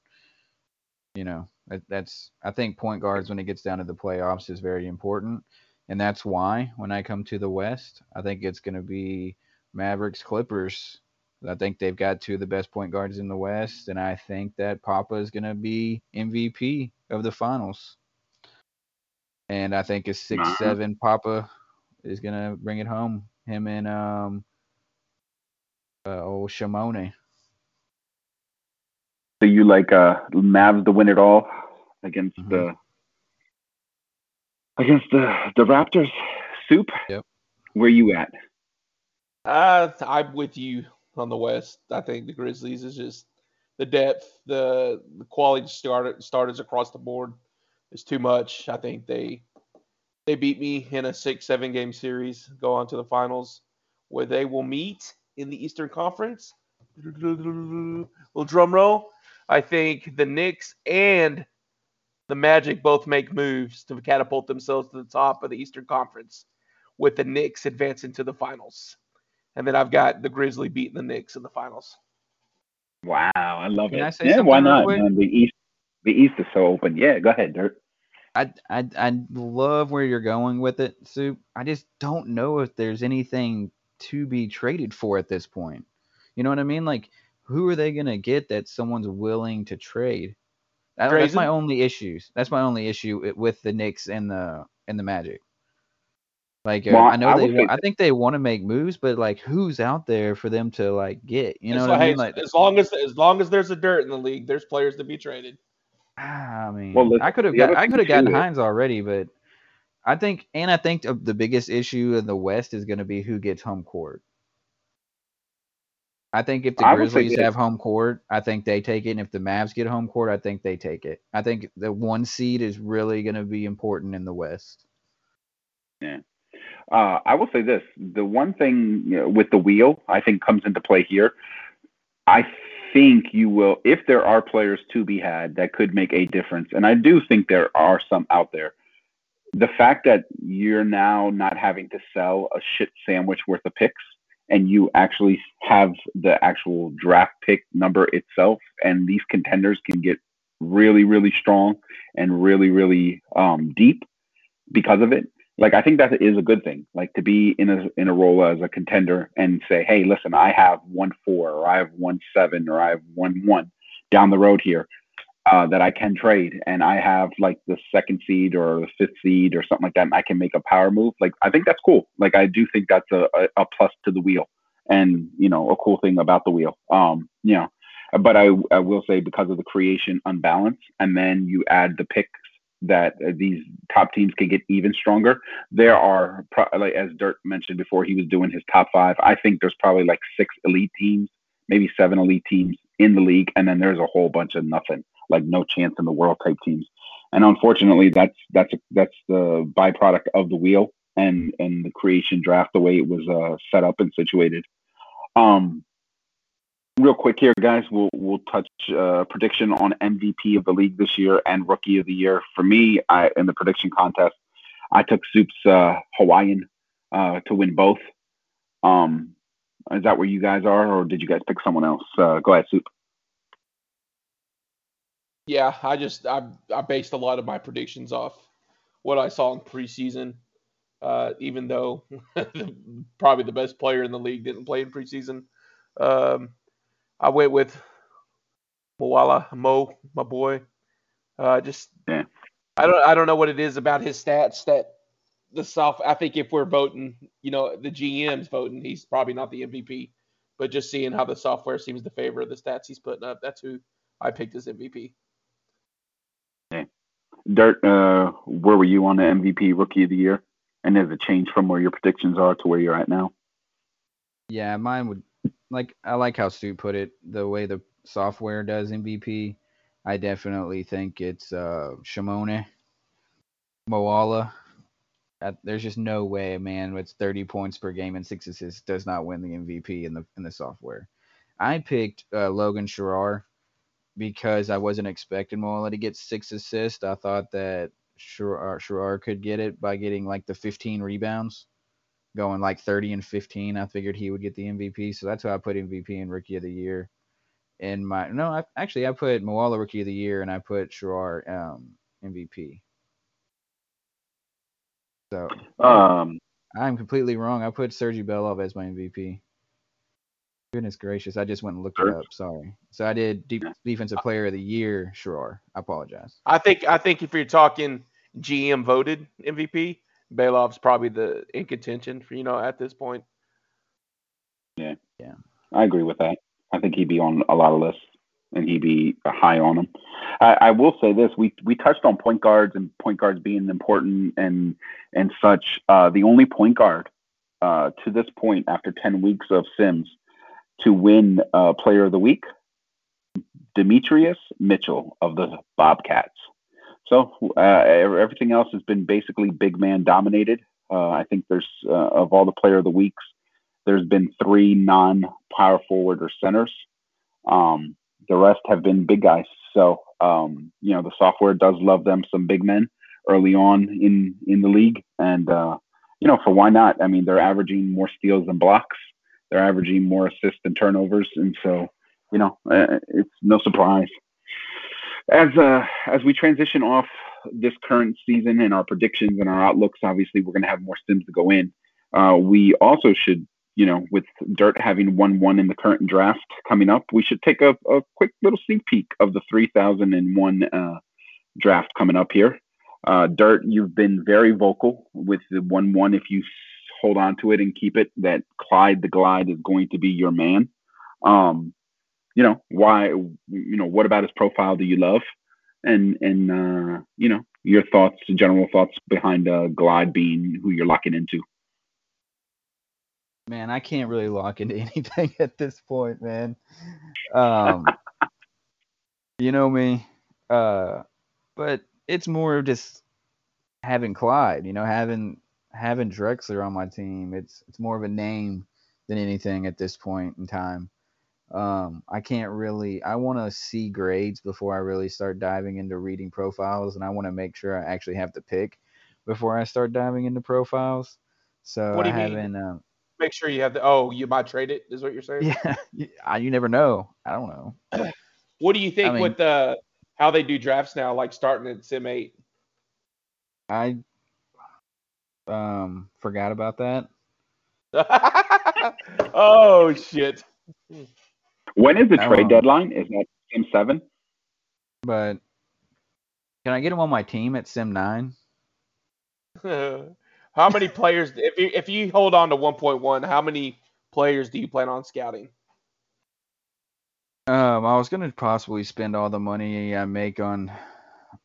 You know, that, that's, I think point guards when it gets down to the playoffs is very important. And that's why when I come to the West, I think it's going to be Mavericks Clippers. I think they've got two of the best point guards in the West, and I think that Papa is going to be MVP of the finals. And I think a six Uh-huh. seven Papa is going to bring it home. Him and um uh, old Shimone. So you like uh Mavs to win it all against Mhm. the against the the Raptors? Soup. Yep. Where you at? Uh, I'm with you on the West. I think the Grizzlies is just the depth, the, the quality starter, starters across the board is too much. I think they they beat me in a six seven game series, go on to the finals, where they will meet in the Eastern Conference. Little drum roll. I think the Knicks and the Magic both make moves to catapult themselves to the top of the Eastern Conference, with the Knicks advancing to the finals. And then I've got the Grizzly beating the Knicks in the finals. Wow, I love Can it. I say yeah, why not? Man, the East the East is so open. Yeah, go ahead, Dirt. I, I I love where you're going with it, Soup. I just don't know if there's anything to be traded for at this point. You know what I mean? Like, who are they gonna get that someone's willing to trade? That- that's my only issues. That's my only issue with the Knicks and the and the Magic. Like, Well, I know I they, I think they want to make moves, but like, who's out there for them to like get? You know what I mean? hey, Like, as long as as long as there's a dirt in the league, there's players to be traded. Ah, I mean, Well, I could have got I could have gotten Hines already, but I think and I think the biggest issue in the West is going to be who gets home court. I think if the I Grizzlies have home court, I think they take it. And if the Mavs get home court, I think they take it. I think the one seed is really going to be important in the West. Uh, I will say this: the one thing you know, with the wheel, I think, comes into play here. I think you will, if there are players to be had that could make a difference, and I do think there are some out there. The fact that you're now not having to sell a shit sandwich worth of picks, and you actually have the actual draft pick number itself, and these contenders can get really, really strong and really, really um, deep because of it like I think that is a good thing. Like to be in a in a role as a contender and say, hey, listen, I have one four or I have one seven or I have one one down the road here uh, that I can trade, and I have like the second seed or the fifth seed or something like that, and I can make a power move. Like I think that's cool. Like I do think that's a, a, a plus to the wheel, and you know a cool thing about the wheel. Um, you know, but I I will say because of the creation unbalance, and then you add the picks that uh, these top teams can get even stronger. There are, pro- like as Dirt mentioned before, he was doing his top five. I think there's probably like six elite teams, maybe seven elite teams in the league, and then there's a whole bunch of nothing, like no chance in the world type teams. And unfortunately, that's that's that's the byproduct of the wheel and and the creation draft, the way it was uh, set up and situated. Um, real quick here, guys. We'll we'll touch uh, prediction on MVP of the league this year and Rookie of the Year. For me, I in the prediction contest, I took Soup's uh, Hawaiian uh, to win both. Um, is that where you guys are, or did you guys pick someone else? Uh, go ahead, Soup. Yeah, I just I I based a lot of my predictions off what I saw in preseason. Uh, even though probably the best player in the league didn't play in preseason, um, I went with Moala Mo, my boy. Uh, just Yeah. I don't I don't know what it is about his stats that the South. I think if we're voting, you know, the GM's voting, he's probably not the MVP. But just seeing how the software seems to favor the stats he's putting up, that's who I picked as MVP. Dirt, uh, where were you on the MVP Rookie of the Year? And there's a change from where your predictions are to where you're at now. Yeah, mine would like I like how Soup put it. The way the software does MVP, I definitely think it's uh Shimone, Moala. Uh, there's just no way a man with 30 points per game and six assists does not win the MVP in the in the software. I picked uh, Logan Sherrar because I wasn't expecting Moala to get six assists. I thought that Sherrar, Sherrar could get it by getting like the 15 rebounds going like 30 and 15. I figured he would get the MVP, so that's why I put MVP and Rookie of the Year. In my no, I, actually I put Moala Rookie of the Year and I put Sherrar um, MVP. So Um, I'm completely wrong. I put Sergi Belov as my MVP. Goodness gracious, I just went and looked it up. Sorry. So I did deep defensive player of the year, Sherrar. I apologize. I think I think if you're talking GM voted MVP, Belov's probably the in contention for you know at this point. Yeah, yeah, I agree with that. I think he'd be on a lot of lists, and he'd be high on them. I, I will say this: we we touched on point guards and point guards being important and and such. Uh, the only point guard uh, to this point, after ten weeks of Sims, to win uh, Player of the Week, Demetrius Mitchell of the Bobcats. So uh, everything else has been basically big man dominated. Uh, I think there's uh, of all the Player of the Weeks, there's been three non-power forward or centers. Um, the rest have been big guys. So um, you know the software does love them some big men early on in in the league, and uh, you know for why not? I mean they're averaging more steals than blocks. They're averaging more assists than turnovers, and so you know uh, it's no surprise. As uh, as we transition off this current season and our predictions and our outlooks, obviously we're going to have more sims to go in. Uh, we also should, you know, with Dirt having one one in the current draft coming up, we should take a, a quick little sneak peek of the 3001 uh, draft coming up here. Uh, Dirt, you've been very vocal with the 1 1. If you hold on to it and keep it, that Clyde the Glide is going to be your man. Um, you know, why, you know, what about his profile do you love? And, and, uh, you know, your thoughts, general thoughts behind uh, Glide being who you're locking into. Man, I can't really lock into anything at this point, man. Um, you know me, uh, but it's more of just having Clyde. You know, having having Drexler on my team. It's it's more of a name than anything at this point in time. Um, I can't really. I want to see grades before I really start diving into reading profiles, and I want to make sure I actually have the pick before I start diving into profiles. So What do you mean? haven't. Um, Make sure you have the. Oh, you might trade it. Is what you're saying? yeah, you, I- you never know. I don't know. What do you think I mean- with the how they do drafts now, like starting at Sim Eight? I um forgot about that. oh shit! When is the I trade don't deadline? Is that Sim seven? But can I get him on my team at Sim Nine? how many players? If you if you hold on to 1.1, how many players do you plan on scouting? Um, I was gonna possibly spend all the money I make on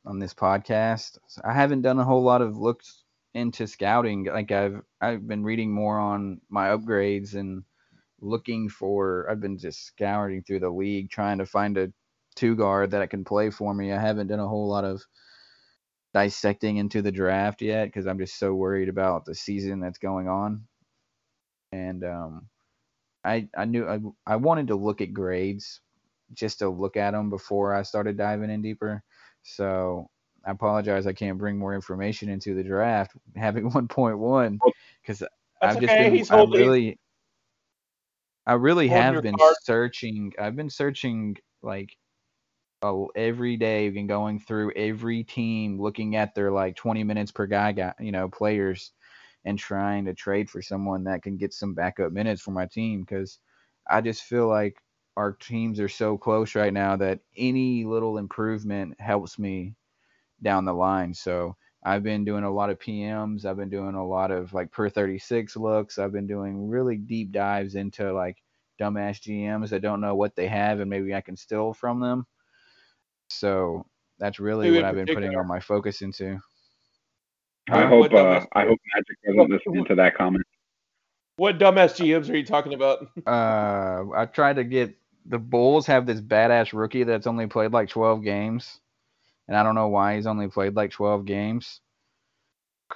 on this podcast. I haven't done a whole lot of looks into scouting. Like I've I've been reading more on my upgrades and looking for. I've been just scouring through the league trying to find a two guard that I can play for me. I haven't done a whole lot of dissecting into the draft yet because I'm just so worried about the season that's going on. And um, I I knew I I wanted to look at grades just to look at them before I started diving in deeper. So I apologize I can't bring more information into the draft having 1.1 because I've just okay. been He's I holding. really I really have been card. searching I've been searching like oh every day been going through every team looking at their like 20 minutes per guy guy you know players and trying to trade for someone that can get some backup minutes for my team because I just feel like our teams are so close right now that any little improvement helps me down the line. So I've been doing a lot of PMs. I've been doing a lot of like per 36 looks. I've been doing really deep dives into like dumbass GMs that don't know what they have and maybe I can steal from them. So that's really Who what I've been putting all my focus into. I hope uh, I hope Magic wasn't listening to that comment. What dumbass GMs are you talking about? Uh, I tried to get the Bulls have this badass rookie that's only played like 12 games, and I don't know why he's only played like 12 games.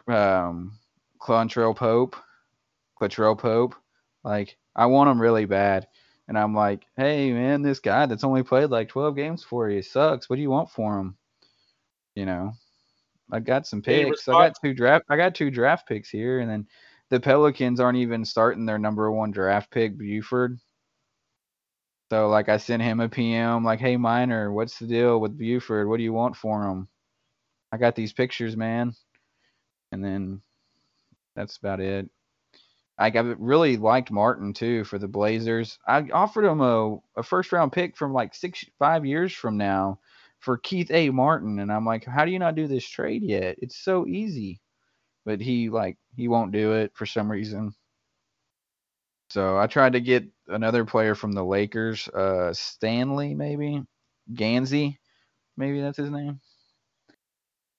Um, Clantrell Pope, Latrell Pope, like I want him really bad, and I'm like, hey man, this guy that's only played like 12 games for you sucks. What do you want for him? You know, I got some picks. I got two draft. I got two draft picks here, and then the Pelicans aren't even starting their number one draft pick, Buford. So like I sent him a PM like, hey Miner, what's the deal with Buford? What do you want for him? I got these pictures, man. And then that's about it. Like I really liked Martin too for the Blazers. I offered him a, a first round pick from like six five years from now for Keith A. Martin, and I'm like, how do you not do this trade yet? It's so easy. But he like he won't do it for some reason. So I tried to get another player from the Lakers, uh Stanley maybe, Gansey, maybe that's his name.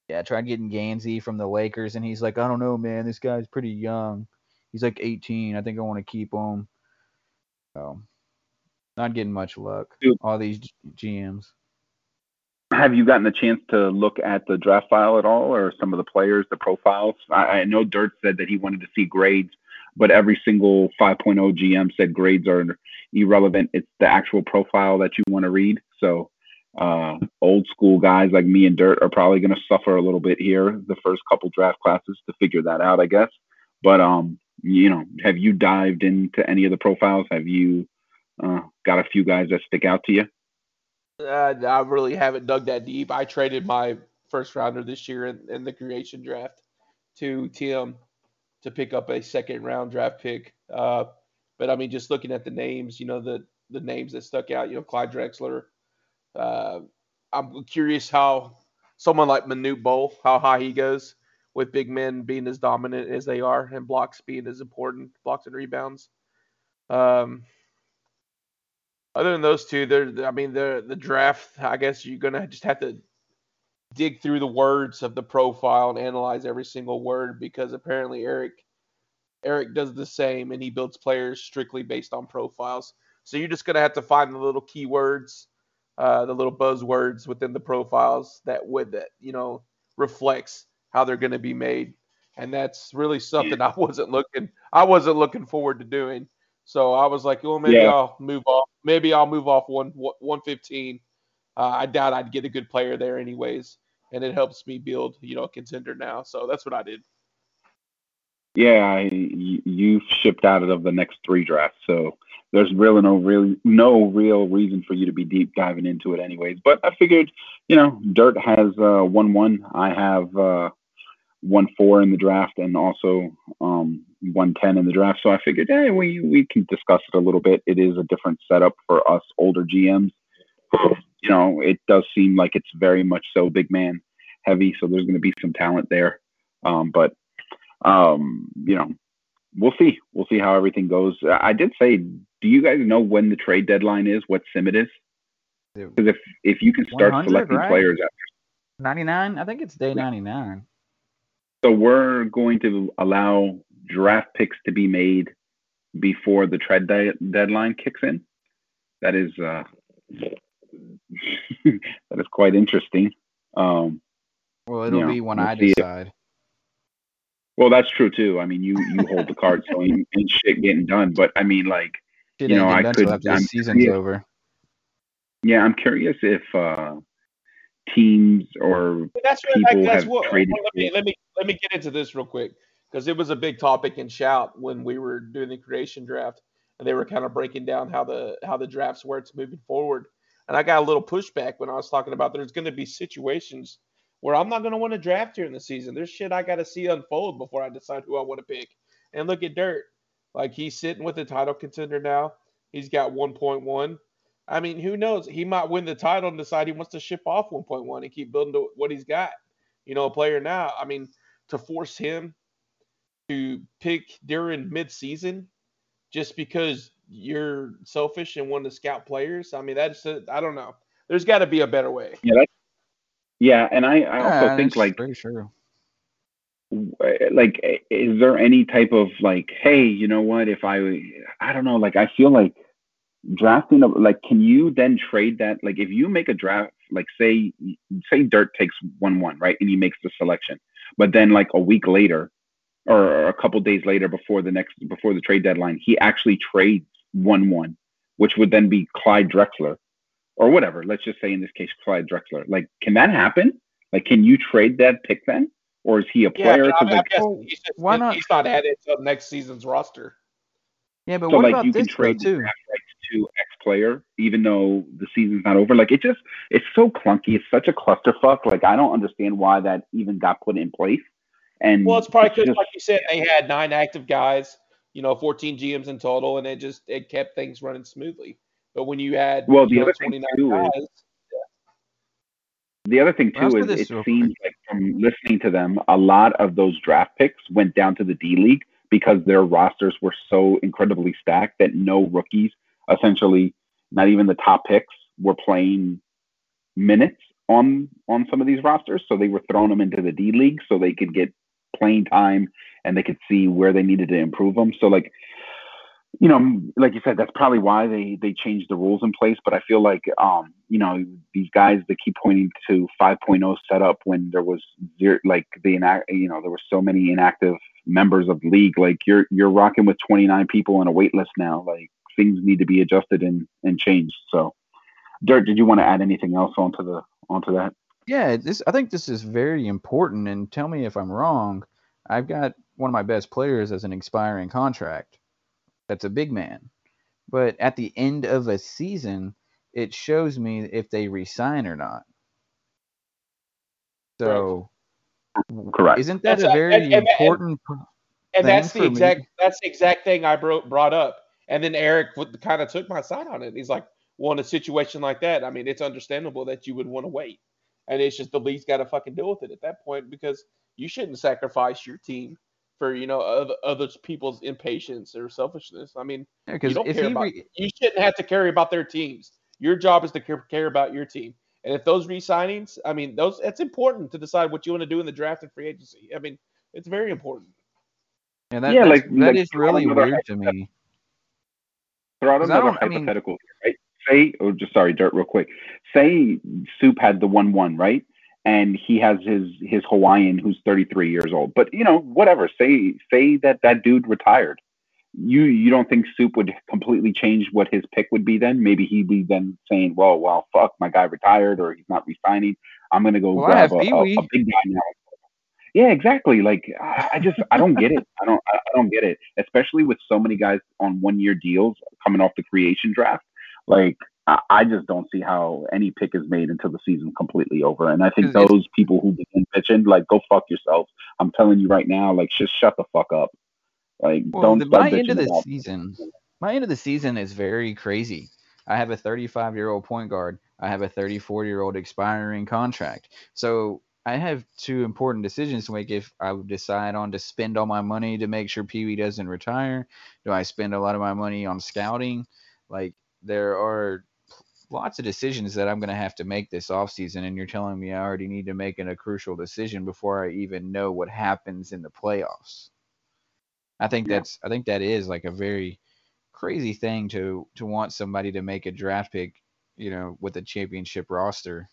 Yeah, I tried getting Gansey from the Lakers, and he's like, I don't know, man, this guy's pretty young. He's like 18. I think I want to keep him. So, not getting much luck. Dude. All these G- GMs. Have you gotten a chance to look at the draft file at all, or some of the players, the profiles? I, I know Dirt said that he wanted to see grades, but every single 5.0 GM said grades are irrelevant. It's the actual profile that you want to read. So, uh, old school guys like me and Dirt are probably going to suffer a little bit here the first couple draft classes to figure that out, I guess. But um, you know, have you dived into any of the profiles? Have you uh, got a few guys that stick out to you? Uh, I really haven't dug that deep. I traded my first rounder this year in, in the creation draft to Tim to pick up a second round draft pick. Uh, but I mean, just looking at the names, you know, the the names that stuck out, you know, Clyde Drexler. Uh, I'm curious how someone like Manute Bol, how high he goes with big men being as dominant as they are and blocks being as important, blocks and rebounds. Um, other than those two, there. I mean, the the draft. I guess you're gonna just have to dig through the words of the profile and analyze every single word because apparently Eric Eric does the same, and he builds players strictly based on profiles. So you're just gonna have to find the little keywords, uh, the little buzzwords within the profiles that would that you know reflects how they're gonna be made, and that's really something I wasn't looking I wasn't looking forward to doing. So I was like, well, maybe Yeah. I'll move off. Maybe I'll move off one one fifteen. Uh, I doubt I'd get a good player there anyways, and it helps me build you know a contender now. So that's what I did. Yeah, you've shipped out of the next three drafts, so there's really no really no real reason for you to be deep diving into it, anyways. But I figured, you know, Dirt has uh, one one. I have uh, one four in the draft, and also um, one ten in the draft. So I figured, hey, we we can discuss it a little bit. It is a different setup for us older GMs. You know, it does seem like it's very much so big man heavy, so there's going to be some talent there. Um, but um, you know, we'll see. We'll see how everything goes. I did say, do you guys know when the trade deadline is? What sim it is? Because if if you can start selecting right? players after, 99? I think it's day 99. so we're going to allow draft picks to be made before the trade de- deadline kicks in. That is uh, that is quite interesting. Um, Well, it'll Yeah, be when we'll I see it. decide. well, that's true too. I mean, you you hold the cards, so ain't, ain't shit getting done. But I mean, like. Shit You know, I could- after I'm season's curious. over. Yeah, I'm curious if uh, teams or That's what, people that's have what traded let me let me let me get into this real quick because it was a big topic in shout when we were doing the creation draft and they were kind of breaking down how the how the drafts works moving forward and I got a little pushback when I was talking about there's going to be situations where I'm not going to want to draft during the season. There's shit I got to see unfold before I decide who I want to pick. And look at Dirt, like he's sitting with a title contender now. He's got 1.1. I mean, who knows? He might win the title and decide he wants to ship off 1.1 and keep building to what he's got. You know, a player now. I mean, to force him to pick during mid-season just because you're selfish and want to scout players. I mean, that's I don't know. There's got to be a better way. yeah, yeah, and I, I also Yeah, think like very true. like is there any type of like hey you know what if i i don't know like i feel like drafting a, like can you then trade that like if you make a draft like say say dirt takes one one right and he makes the selection but then like a week later or a couple days later before the next before the trade deadline he actually trades one one which would then be clyde drexler or whatever let's just say in this case clyde drexler like can that happen like can you trade that pick then or is he a player but to I mean, like I guess he's, just, why not- he's not added to next season's roster. Yeah, but so what like about you this can trade too? draft rights to X player even though the season's not over. Like it just it's so clunky. It's such a clusterfuck. Like I don't understand why that even got put in place. And Well, it's probably because, like you said, they had nine active guys. You know, 14 GMs in total, and it just it kept things running smoothly. But when you had Well, the know, other thing, 29 too, is- guys, the other thing too is it real seems like from listening to them, a lot of those draft picks went down to the D League because their rosters were so incredibly stacked that no rookies, essentially not even the top picks, were playing minutes on on some of these rosters. So they were throwing them into the D League so they could get playing time and they could see where they needed to improve them. So like you know, like you said, that's probably why they they changed the rules in place. But I feel like, um, you know, these guys they keep pointing to 5.0 setup when there was zero, like the inact, you know, there were so many inactive members of the league. Like you're you're rocking with 29 people on a wait list now. Like things need to be adjusted and and changed. So, Dirt, did you want to add anything else onto the onto that? Yeah, this I think this is very important. And tell me if I'm wrong. I've got one of my best players as an expiring contract. That's a big man. But at the end of a season, it shows me if they resign or not. So Correct. isn't that That's a a- very and- and- and- important and thing that's the for me. exact that's the exact thing I bro- brought up. And then Eric kind of took my side on it. He's like, "Well, in a situation like that, I mean, it's understandable that you would want to wait, and it's just the league's got to fucking deal with it at that point because you shouldn't sacrifice your team for you know other, other people's impatience or selfishness. I mean, Yeah, you because don't if care he about re- you shouldn't have to care about their teams. Your job is to care, care about your team. And if those re-signings, I mean, those it's important to decide what you want to do in the draft and free agency. I mean, it's very important. And that, Yeah, that's, like- that like is really weird to me. Throw out 'Cause I another don't- I mean- hypothetical, right? Say, or just sorry, Dirt, real quick. Say Soup had the one one, right? And he has his his Hawaiian, who's 33 years old. But you know, whatever. Say say that that dude retired. You you don't think Soup would completely change what his pick would be then? Maybe he'd be then saying, "Well, well, fuck, my guy retired, or he's not resigning. I'm gonna go Well, grab a, a, a big guy now." Yeah, exactly. Like I, just I don't get it. I don't I don't get it. Especially with so many guys on one year deals coming off the creation draft. Like I, I just don't see how any pick is made until the season's completely over. And I think those people who begin pitching, like go fuck yourselves. I'm telling you right now, like just shut the fuck up. Like Well, don't the, my end of the about season, my end of the season is very crazy. I have a 35 year old point guard. I have a 34 year old expiring contract. So I have two important decisions to make. If I would decide on to spend all my money to make sure Pee Wee doesn't retire, do I spend a lot of my money on scouting? Like there are lots of decisions that I'm going to have to make this offseason, and you're telling me I already need to make an, a crucial decision before I even know what happens in the playoffs. I think Yeah. that's I think that is like a very crazy thing to to want somebody to make a draft pick, you know, with a championship roster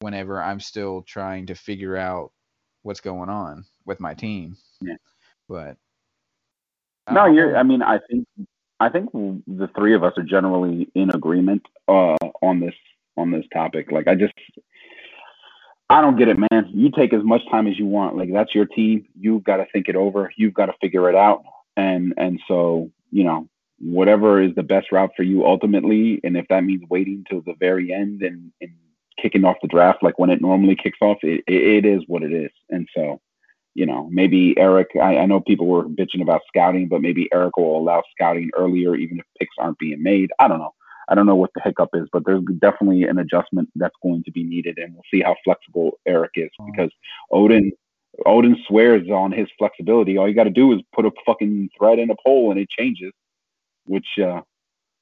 whenever I'm still trying to figure out what's going on with my team. Yeah. But No, um, you're. I mean, I think I think the three of us are generally in agreement uh, on this on this topic. Like, I just I don't get it, man. You take as much time as you want. Like, that's your team. You've got to think it over. You've got to figure it out. And and so you know whatever is the best route for you ultimately. And if that means waiting till the very end and, and kicking off the draft like when it normally kicks off, it, it, it is what it is. And so you know, maybe Eric, I, I know people were bitching about scouting, but maybe Eric will allow scouting earlier, even if picks aren't being made. I don't know. I don't know what the hiccup is, but there's definitely an adjustment that's going to be needed, and we'll see how flexible Eric is because Odin, Odin swears on his flexibility. All you got to do is put a fucking thread in a poll and it changes, which uh,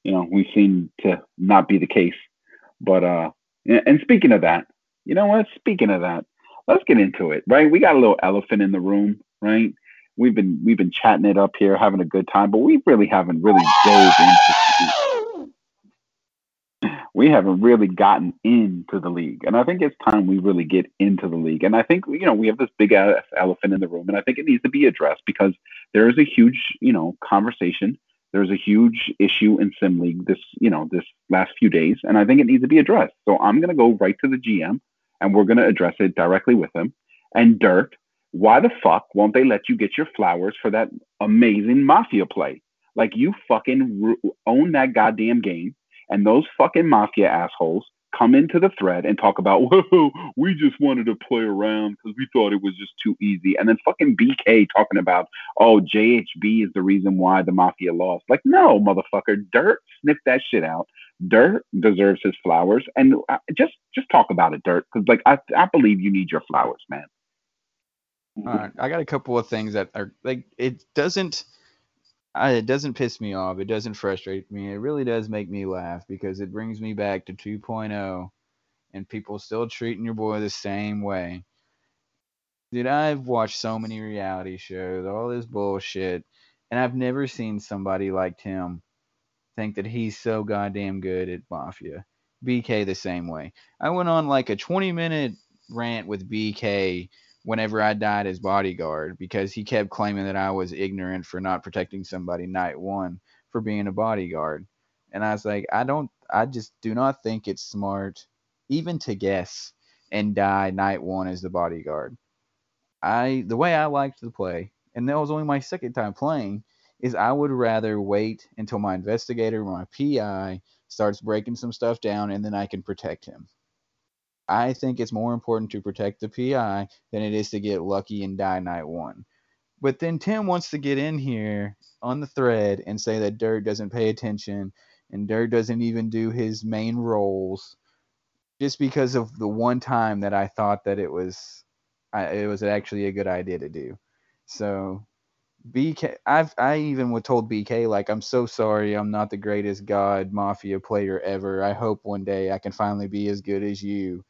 you know we've seen to not be the case. But uh, and and speaking of that, you know what? Speaking of that, let's get into it, right? We got a little elephant in the room, right? We've been we've been chatting it up here, having a good time, but we really haven't really dove into we haven't really gotten into the league. And I think it's time we really get into the league. And I think, you know, we have this big ass elephant in the room, and I think it needs to be addressed because there is a huge, you know, conversation. There's a huge issue in Sim League this, you know, this last few days, and I think it needs to be addressed. So I'm going to go right to the GM, and we're going to address it directly with him. And Dirt, why the fuck won't they let you get your flowers for that amazing Mafia play? Like you fucking own that goddamn game and those fucking mafia assholes come into the thread and talk about, whoa, we just wanted to play around because we thought it was just too easy. And then fucking BK talking about, oh, JHB is the reason why the mafia lost. Like, no, motherfucker, Dirt, sniff that shit out. Dirt deserves his flowers, and uh, just just talk about it, Dirt, because like I I believe you need your flowers, man. All right, I got a couple of things that are like it doesn't I, it doesn't piss me off. It doesn't frustrate me. It really does make me laugh because it brings me back to 2.0 and people still treating your boy the same way. Dude, I've watched so many reality shows, all this bullshit, and I've never seen somebody like Tim think that he's so goddamn good at Mafia. BK the same way. I went on like a 20 minute rant with BK whenever I died as bodyguard because he kept claiming that I was ignorant for not protecting somebody night one for being a bodyguard. And I was like, I don't, I just do not think it's smart even to guess and die night one as the bodyguard. I, the way I liked to play, and that was only my second time playing, is I would rather wait until my investigator, my PI, starts breaking some stuff down and then I can protect him. I think it's more important to protect the PI than it is to get lucky and die night one. But then Tim wants to get in here on the thread and say that Dirt doesn't pay attention and Dirt doesn't even do his main roles just because of the one time that I thought that it was I, it was actually a good idea to do. So BK I've I even told BK like I'm so sorry I'm not the greatest god mafia player ever. I hope one day I can finally be as good as you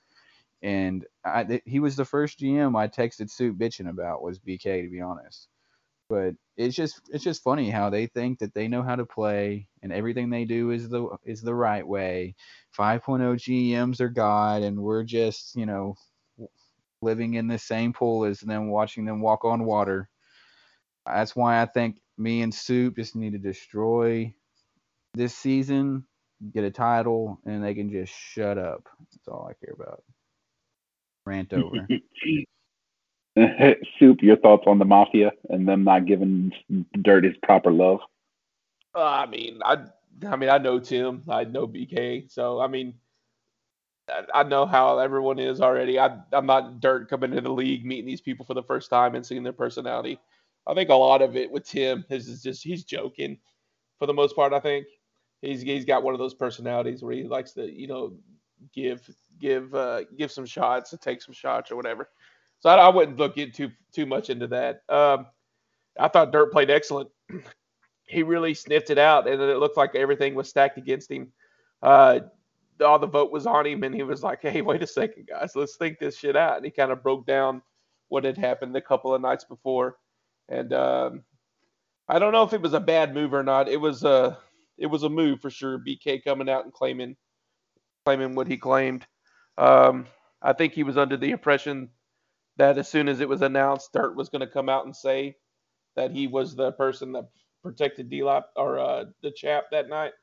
and I, th- he was the first GM I texted Soup bitching about was BK to be honest. But it's just it's just funny how they think that they know how to play and everything they do is the is the right way. 5.0 GMs are God and we're just, you know, living in the same pool as them watching them walk on water. That's why I think me and Soup just need to destroy this season, get a title, and they can just shut up. That's all I care about. Rant over. Soup, your thoughts on the mafia and them not giving Dirt his proper love? Uh, I mean, I I mean, I know Tim, I know BK, so I mean, I, I know how everyone is already. I I'm not Dirt coming into the league, meeting these people for the first time and seeing their personality. I think a lot of it with Tim is, is just he's joking for the most part. I think he's he's got one of those personalities where he likes to you know give give uh, give some shots, and take some shots or whatever. So I, I wouldn't look in too too much into that. Um, I thought Dirt played excellent. he really sniffed it out, and it looked like everything was stacked against him. Uh, all the vote was on him, and he was like, "Hey, wait a second, guys, let's think this shit out." And he kind of broke down what had happened a couple of nights before, and um, I don't know if it was a bad move or not. It was a it was a move for sure. BK coming out and claiming claiming what he claimed. Um, I think he was under the impression that as soon as it was announced, Dirt was going to come out and say that he was the person that protected D Lop or uh, the chap that night.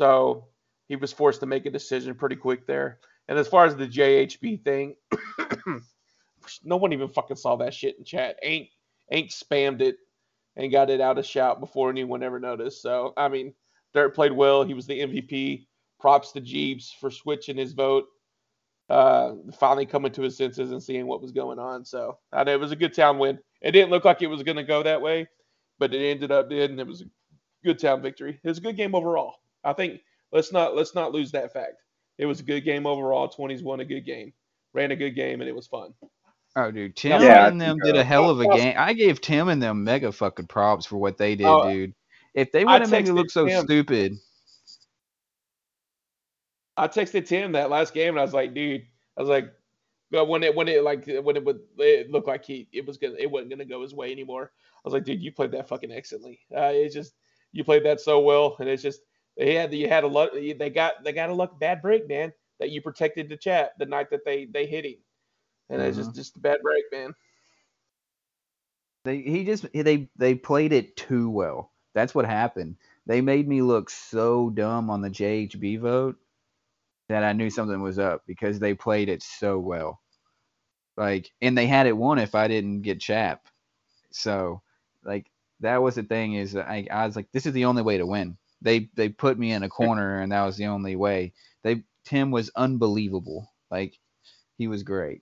So he was forced to make a decision pretty quick there. And as far as the JHB thing, no one even fucking saw that shit in chat. Ain't ain't spammed it and got it out of shout before anyone ever noticed. So I mean, Dirt played well. He was the MVP. Props to Jeeps for switching his vote uh, finally coming to his senses and seeing what was going on. So I know it was a good town win. It didn't look like it was going to go that way, but it ended up did, and it was a good town victory. It was a good game overall. I think let's not let's not lose that fact. It was a good game overall. 20s won a good game, ran a good game, and it was fun. Oh, dude, Tim yeah, and them did a hell of a game. I gave Tim and them mega fucking props for what they did, uh, dude. If they would have made me look so Tim. stupid, I texted Tim that last game and I was like, dude, I was like, but when it when it like when it would it looked like he it was gonna it wasn't gonna go his way anymore. I was like, dude, you played that fucking excellently. Uh, it's just you played that so well, and it's just they had you had a luck they got they got a luck bad break, man. That you protected the Chap the night that they they hit him, and mm-hmm. it's just mm-hmm. just a bad break, man. They he just they they played it too well. That's what happened. They made me look so dumb on the JHB vote that I knew something was up because they played it so well. Like, and they had it won if I didn't get Chap. So, like, that was the thing is I, I was like, this is the only way to win. They they put me in a corner and that was the only way. They Tim was unbelievable. Like, he was great.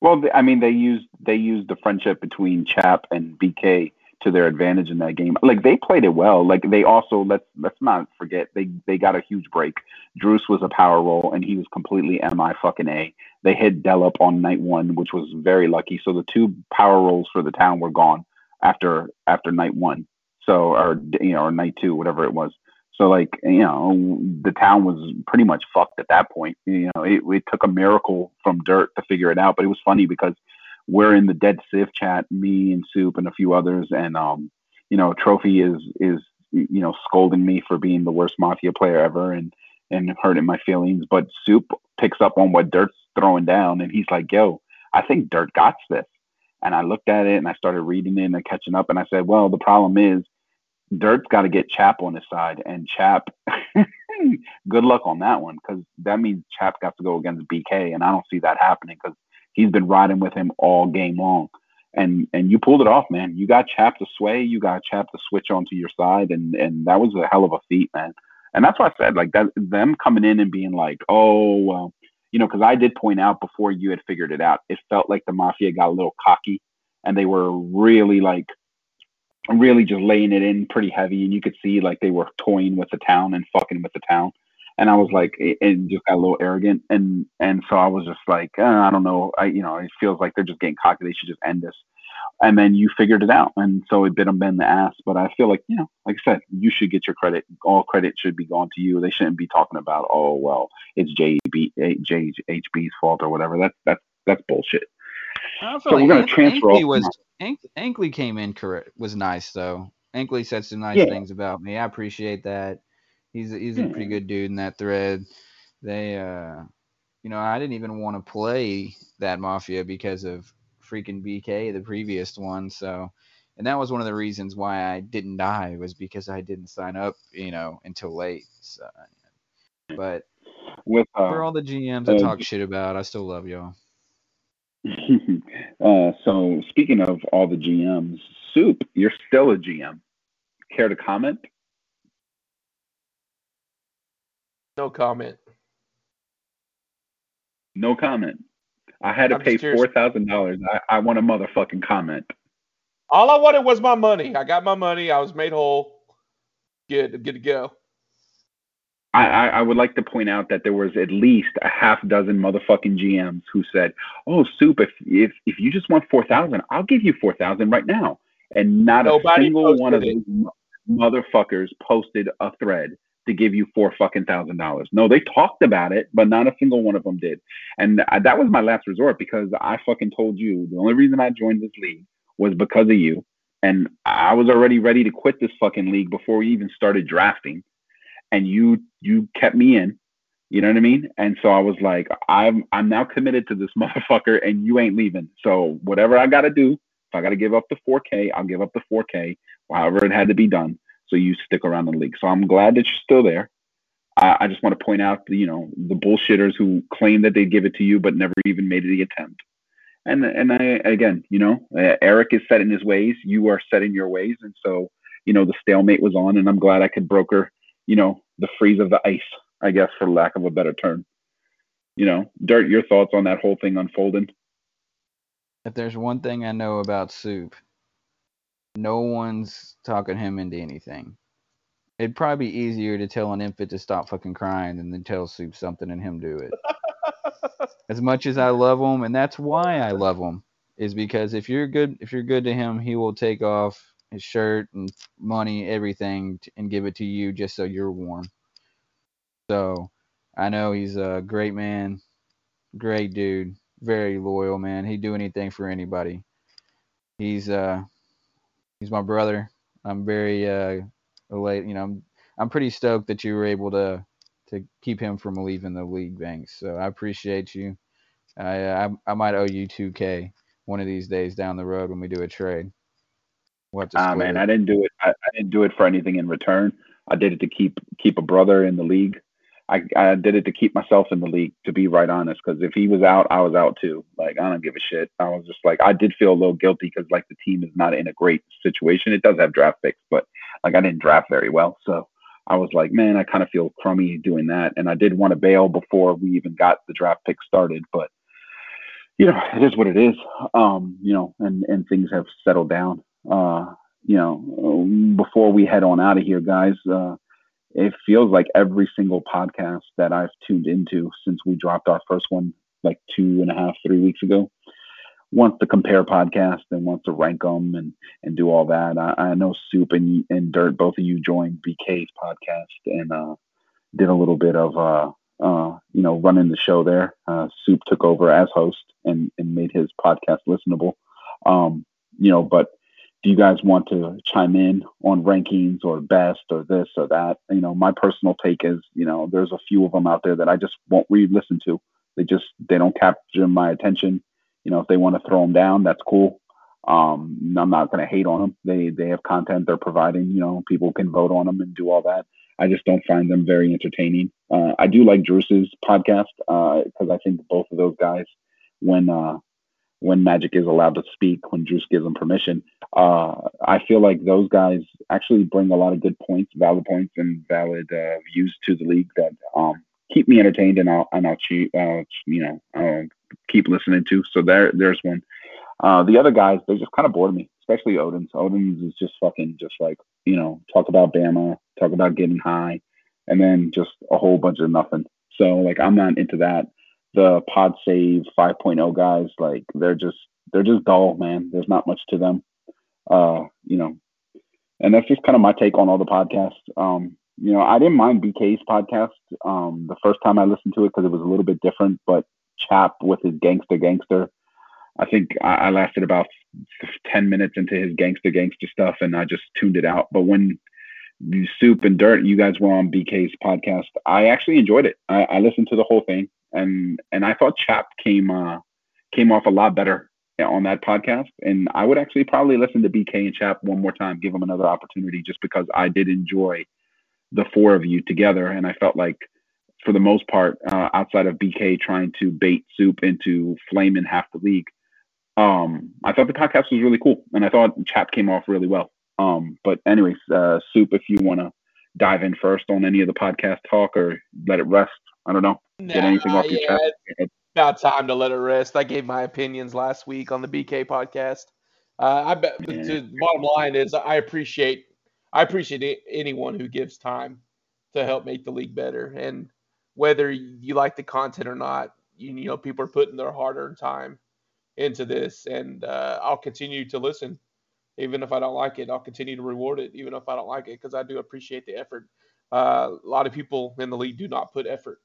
Well, I mean, they used they used the friendship between Chap and BK to their advantage in that game. Like they played it well. Like they also let's let's not forget they they got a huge break. Druce was a power role and he was completely mi fucking a. They hit Dell up on night one, which was very lucky. So the two power roles for the town were gone after after night one. So or you know or night two, whatever it was. So like you know the town was pretty much fucked at that point. You know it, it took a miracle from Dirt to figure it out. But it was funny because we're in the Dead Civ chat, me and Soup and a few others, and um, you know, Trophy is is you know scolding me for being the worst Mafia player ever and and hurting my feelings. But Soup picks up on what Dirt's throwing down, and he's like, "Yo, I think Dirt got this." And I looked at it and I started reading it and catching up, and I said, "Well, the problem is." Dirt's got to get Chap on his side, and Chap, good luck on that one because that means Chap got to go against BK, and I don't see that happening because he's been riding with him all game long. And and you pulled it off, man. You got Chap to sway, you got Chap to switch onto your side, and and that was a hell of a feat, man. And that's why I said like that them coming in and being like, oh well, you know, because I did point out before you had figured it out, it felt like the mafia got a little cocky, and they were really like really just laying it in pretty heavy, and you could see like they were toying with the town and fucking with the town and I was like, it, it, just got a little arrogant, and and so I was just like, uh, I don't know, I you know, it feels like they're just getting cocky. They should just end this. And then you figured it out, and so it bit them in the ass. But I feel like you know, like I said, you should get your credit. All credit should be gone to you. They shouldn't be talking about, oh well, it's JB JHB's fault or whatever. That's that's that's bullshit. So we're like gonna Ank- transfer Ankley was. Ank, Ankley came in correct was nice though. Ankley said some nice Yeah. things about me. I appreciate that. He's a, he's a pretty good dude in that thread. They uh you know, I didn't even want to play that Mafia because of freaking BK, the previous one. So and that was one of the reasons why I didn't die was because I didn't sign up, you know, until late. So, but With uh, for all the GMs I uh, talk shit about, I still love y'all. uh, so speaking of all the GMs, Soup, you're still a GM. Care to comment? No comment. No comment. I had to I'm pay four thousand dollars. I, I want a motherfucking comment. All I wanted was my money. I got my money. I was made whole. Good. Good to go. I, I, I would like to point out that there was at least a half dozen motherfucking GMs who said, "Oh, soup, if if if you just want four thousand, I'll give you four thousand right now." And not Nobody a single one of posted those mo- motherfuckers posted a thread to give you four fucking thousand dollars. No, they talked about it, but not a single one of them did. And I, that was my last resort because I fucking told you the only reason I joined this league was because of you. And I was already ready to quit this fucking league before we even started drafting and you you kept me in. You know what I mean? And so I was like, I'm I'm now committed to this motherfucker, and you ain't leaving. So whatever I got to do, if I got to give up the 4K, I'll give up the 4K, however it had to be done. So you stick around the league. So I'm glad that you're still there. I, I just want to point out, the, you know, the bullshitters who claim that they give it to you but never even made the attempt. And and I again, you know, uh, Eric is set in his ways. You are set in your ways, and so you know the stalemate was on, and I'm glad I could broker you know, the freeze of the ice, I guess, for lack of a better term. You know, Dirt, your thoughts on that whole thing unfolding? If there's one thing I know about Soup, no one's talking him into anything. It'd probably be easier to tell an infant to stop fucking crying than to tell Soup something and him do it. as much as I love him, and that's why I love him, is because if you're good, if you're good to him, he will take off his shirt and money, everything, and give it to you just so you're warm. So I know he's a great man, great dude, very loyal man. He'd do anything for anybody. He's uh he's my brother. I'm very uh elate, you know, I'm I'm pretty stoked that you were able to to keep him from leaving the league banks. So I appreciate you. I I, I might owe you 2k one of these days down the road when we do a trade. We'll Ah, man, it. I didn't do it. I, I didn't do it for anything in return. I did it to keep keep a brother in the league. I, I did it to keep myself in the league, to be right honest. Because if he was out, I was out too. Like I don't give a shit. I was just like, I did feel a little guilty because like the team is not in a great situation. It does have draft picks, but like I didn't draft very well, so I was like, man, I kind of feel crummy doing that. And I did want to bail before we even got the draft pick started, but you know, it is what it is. Um, you know, and and things have settled down. Uh, you know, before we head on out of here, guys, uh, it feels like every single podcast that I've tuned into since we dropped our first one like two and a half, three weeks ago wants to compare podcasts and wants to rank them and, and do all that. I, I know Soup and, and Dirt, both of you joined BK's podcast and uh, did a little bit of, uh, uh, you know, running the show there. Uh, Soup took over as host and, and made his podcast listenable. Um, you know, but do you guys want to chime in on rankings or best or this or that? You know, my personal take is, you know, there's a few of them out there that I just won't re-listen to. They just they don't capture my attention. You know, if they want to throw them down, that's cool. Um, I'm not going to hate on them. They they have content they're providing. You know, people can vote on them and do all that. I just don't find them very entertaining. Uh, I do like Drew's podcast because I think both of those guys, when uh, when Magic is allowed to speak, when Juice gives them permission, uh, I feel like those guys actually bring a lot of good points, valid points, and valid uh, views to the league that um, keep me entertained, and I'll and I'll cheat, uh, you know, keep listening to. So there, there's one. Uh, the other guys, they just kind of bored me, especially Odin's. Odin's is just fucking just like you know, talk about Bama, talk about getting high, and then just a whole bunch of nothing. So like, I'm not into that. The Pod Save 5.0 guys, like they're just they're just dull, man. There's not much to them. Uh, you know, and that's just kind of my take on all the podcasts. Um, you know, I didn't mind BK's podcast um, the first time I listened to it because it was a little bit different, but Chap with his gangster gangster, I think I, I lasted about ten minutes into his gangster gangster stuff, and I just tuned it out. But when Soup and Dirt, you guys were on BK's podcast. I actually enjoyed it. I, I listened to the whole thing, and and I thought Chap came uh, came off a lot better on that podcast. And I would actually probably listen to BK and Chap one more time, give them another opportunity, just because I did enjoy the four of you together, and I felt like for the most part, uh, outside of BK trying to bait Soup into flaming half the league, um, I thought the podcast was really cool, and I thought Chap came off really well. Um, but anyways, uh, Soup, if you want to dive in first on any of the podcast talk or let it rest, I don't know, get Nah, anything off your yeah, chest. About time to let it rest. I gave my opinions last week on the BK podcast. Uh, I bet Yeah. the bottom line is I appreciate I appreciate anyone who gives time to help make the league better. And whether you like the content or not, you, you know people are putting their hard-earned time into this, and uh, I'll continue to listen, even if I don't like it. I'll continue to reward it, even if I don't like it, because I do appreciate the effort. Uh, a lot of people in the league do not put effort,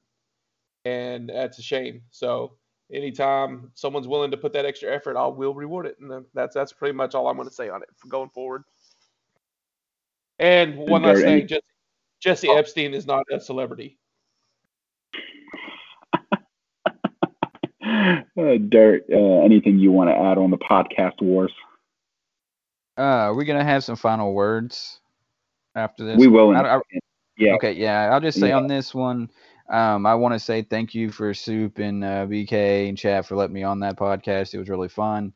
and that's a shame. So anytime someone's willing to put that extra effort, I will reward it, and that's that's pretty much all I'm going to say on it for going forward. And one last thing, Jesse, Jesse Epstein is not a celebrity. uh, Dirt, uh, anything you want to add on the podcast wars? Uh, are we gonna have some final words after this? We will. I- I- yeah. Okay, yeah, I'll just say Yeah. on this one, um, I want to say thank you for Soup and uh, BK and Chap for letting me on that podcast. It was really fun.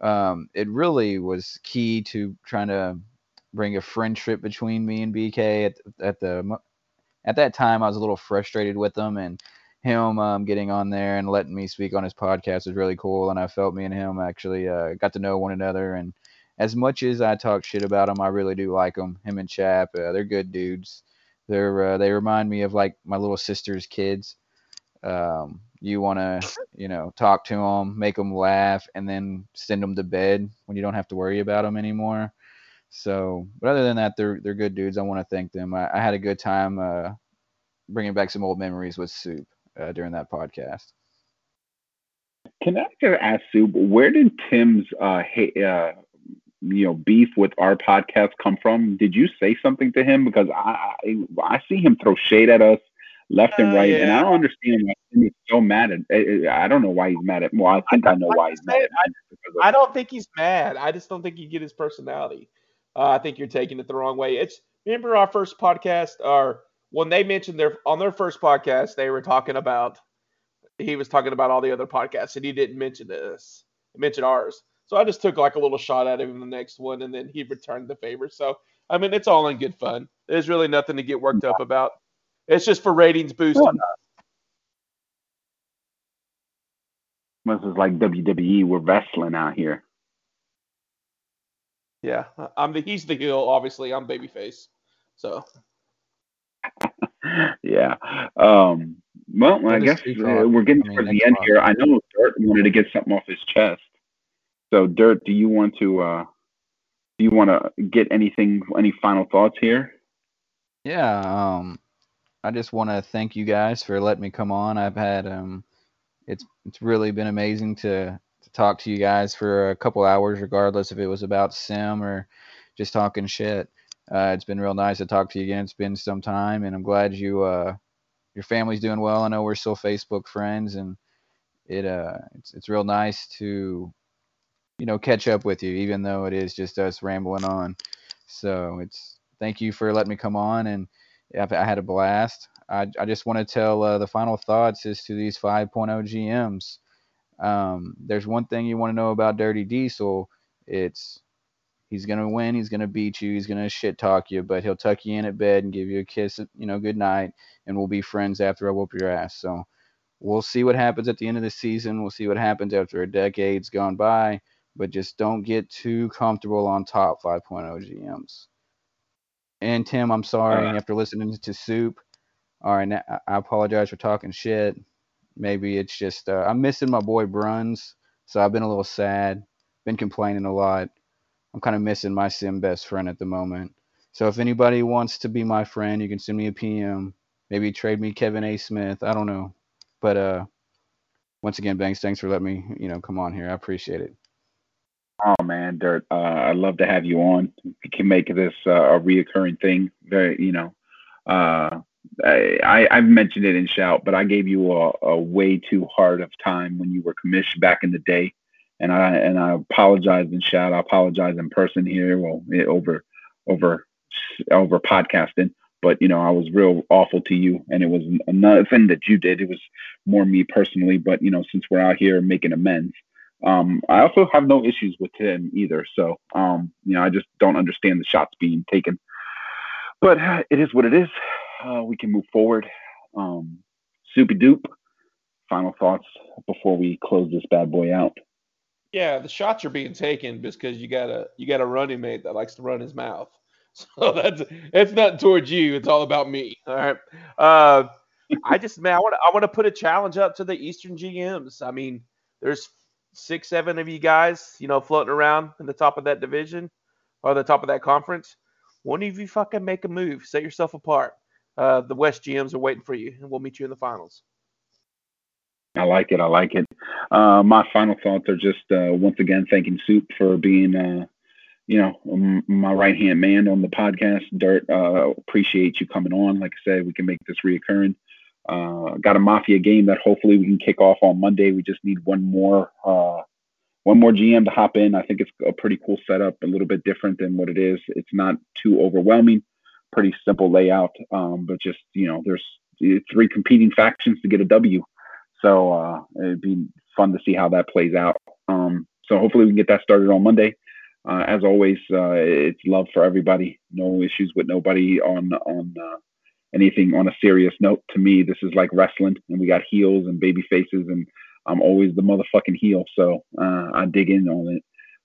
Um, it really was key to trying to bring a friendship between me and BK. At, at the at that time, I was a little frustrated with him, and him um, getting on there and letting me speak on his podcast was really cool. And I felt me and him actually uh, got to know one another. And as much as I talk shit about him, I really do like him. Him and Chap, uh, they're good dudes. They're uh, they remind me of like my little sister's kids. Um, you want to you know talk to them, make them laugh, and then send them to bed when you don't have to worry about them anymore. So, but other than that, they're they're good dudes. I want to thank them. I, I had a good time uh, bringing back some old memories with Soup uh, during that podcast. Can I just ask Soup, where did Tim's uh, ha- uh, you know beef with our podcast come from? Did you say something to him? Because I I, I see him throw shade at us left and Uh, right, and. I don't understand why is so mad at. I I don't know why he's mad at. Well, I think I, know why he's mad. At I- him because of- I don't think he's mad. I just don't think you get his personality. Uh, I think you're taking it the wrong way. It's remember our first podcast, or when they mentioned their on their first podcast, they were talking about he was talking about all the other podcasts, and he didn't mention this, he mentioned ours. So I just took like a little shot at him in the next one, and then he returned the favor. So I mean, it's all in good fun. There's really nothing to get worked up about. It's just for ratings boosting. this is like WWE. We're wrestling out here. Yeah, I'm the he's the heel. Obviously, I'm babyface. So yeah. Um, well, I guess uh, we're getting I mean, towards the end month. here. I know Dirt wanted to get something off his chest. So, Dirt, do you want to uh, do you want to get anything, any final thoughts here? Yeah, um, I just want to thank you guys for letting me come on. I've had um, it's it's really been amazing to to talk to you guys for a couple hours, regardless if it was about sim or just talking shit. Uh, it's been real nice to talk to you again. It's been some time, and I'm glad you uh, your family's doing well. I know we're still Facebook friends, and it uh, it's it's real nice to you know catch up with you, even though it is just us rambling on. So it's thank you for letting me come on, and I had a blast. I, I just want to tell uh, the final thoughts is to these 5.0 GMs. Um, there's one thing you want to know about Dirty Diesel. It's he's gonna win. He's gonna beat you. He's gonna shit talk you, but he'll tuck you in at bed and give you a kiss. You know, good night, and we'll be friends after I whoop your ass. So we'll see what happens at the end of the season. We'll see what happens after a decade's gone by. But just don't get too comfortable on top 5.0 GMs. And Tim, I'm sorry Uh, after listening to Soup. All right, I I apologize for talking shit. Maybe it's just uh, I'm missing my boy Bruns, so I've been a little sad. Been complaining a lot. I'm kind of missing my sim best friend at the moment. So if anybody wants to be my friend, you can send me a PM. Maybe trade me Kevin A. Smith. I don't know, but uh, once again, Banks, thanks for letting me, you know, come on here. I appreciate it. Oh man, Dirt. Uh, I'd love to have you on. You can make this uh, a reoccurring thing. Very, you know, uh, I, I've mentioned it in shout, but I gave you a, a way too hard of time when you were commissioned back in the day, and I and I apologize in shout. I apologize in person here, well, over over over podcasting. But you know, I was real awful to you, and it was nothing that you did. It was more me personally. But you know, since we're out here making amends, um, I also have no issues with him either. So um, you know, I just don't understand the shots being taken. But it is what it is. Uh, we can move forward. Um, Soupy Doop. Final thoughts before we close this bad boy out. Yeah, the shots are being taken because you got a you got a running mate that likes to run his mouth. So that's it's not towards you. It's all about me. All right. Uh, I just man, I want I want to put a challenge up to the Eastern GMs. I mean, there's six, seven of you guys, you know, floating around in the top of that division or the top of that conference. One of you fucking make a move, set yourself apart. Uh, the West GMs are waiting for you, and we'll meet you in the finals. I like it. I like it. Uh, my final thoughts are just uh, once again thanking Soup for being uh, you know, my right hand man on the podcast. Dirt, uh, appreciate you coming on. Like I said, we can make this reoccurring. Uh, got a mafia game that hopefully we can kick off on Monday. We just need one more, uh, one more GM to hop in. I think it's a pretty cool setup, a little bit different than what it is. It's not too overwhelming, pretty simple layout, um, but just you know, there's three competing factions to get a W. So uh, it'd be fun to see how that plays out. Um, so hopefully we can get that started on Monday. Uh, as always, uh, it's love for everybody. No issues with nobody on on uh, anything on a serious note. To me, this is like wrestling, and we got heels and baby faces, and I'm always the motherfucking heel. So uh, I dig in on it.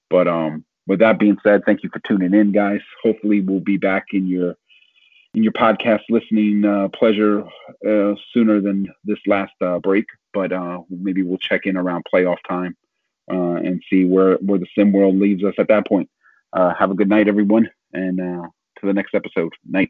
But um, with that being said, thank you for tuning in, guys. Hopefully, we'll be back in your in your podcast listening uh, pleasure uh, sooner than this last uh, break. But uh maybe we'll check in around playoff time uh, and see where where the sim world leaves us at that point. Uh, have a good night, everyone, and uh, to the next episode. Night.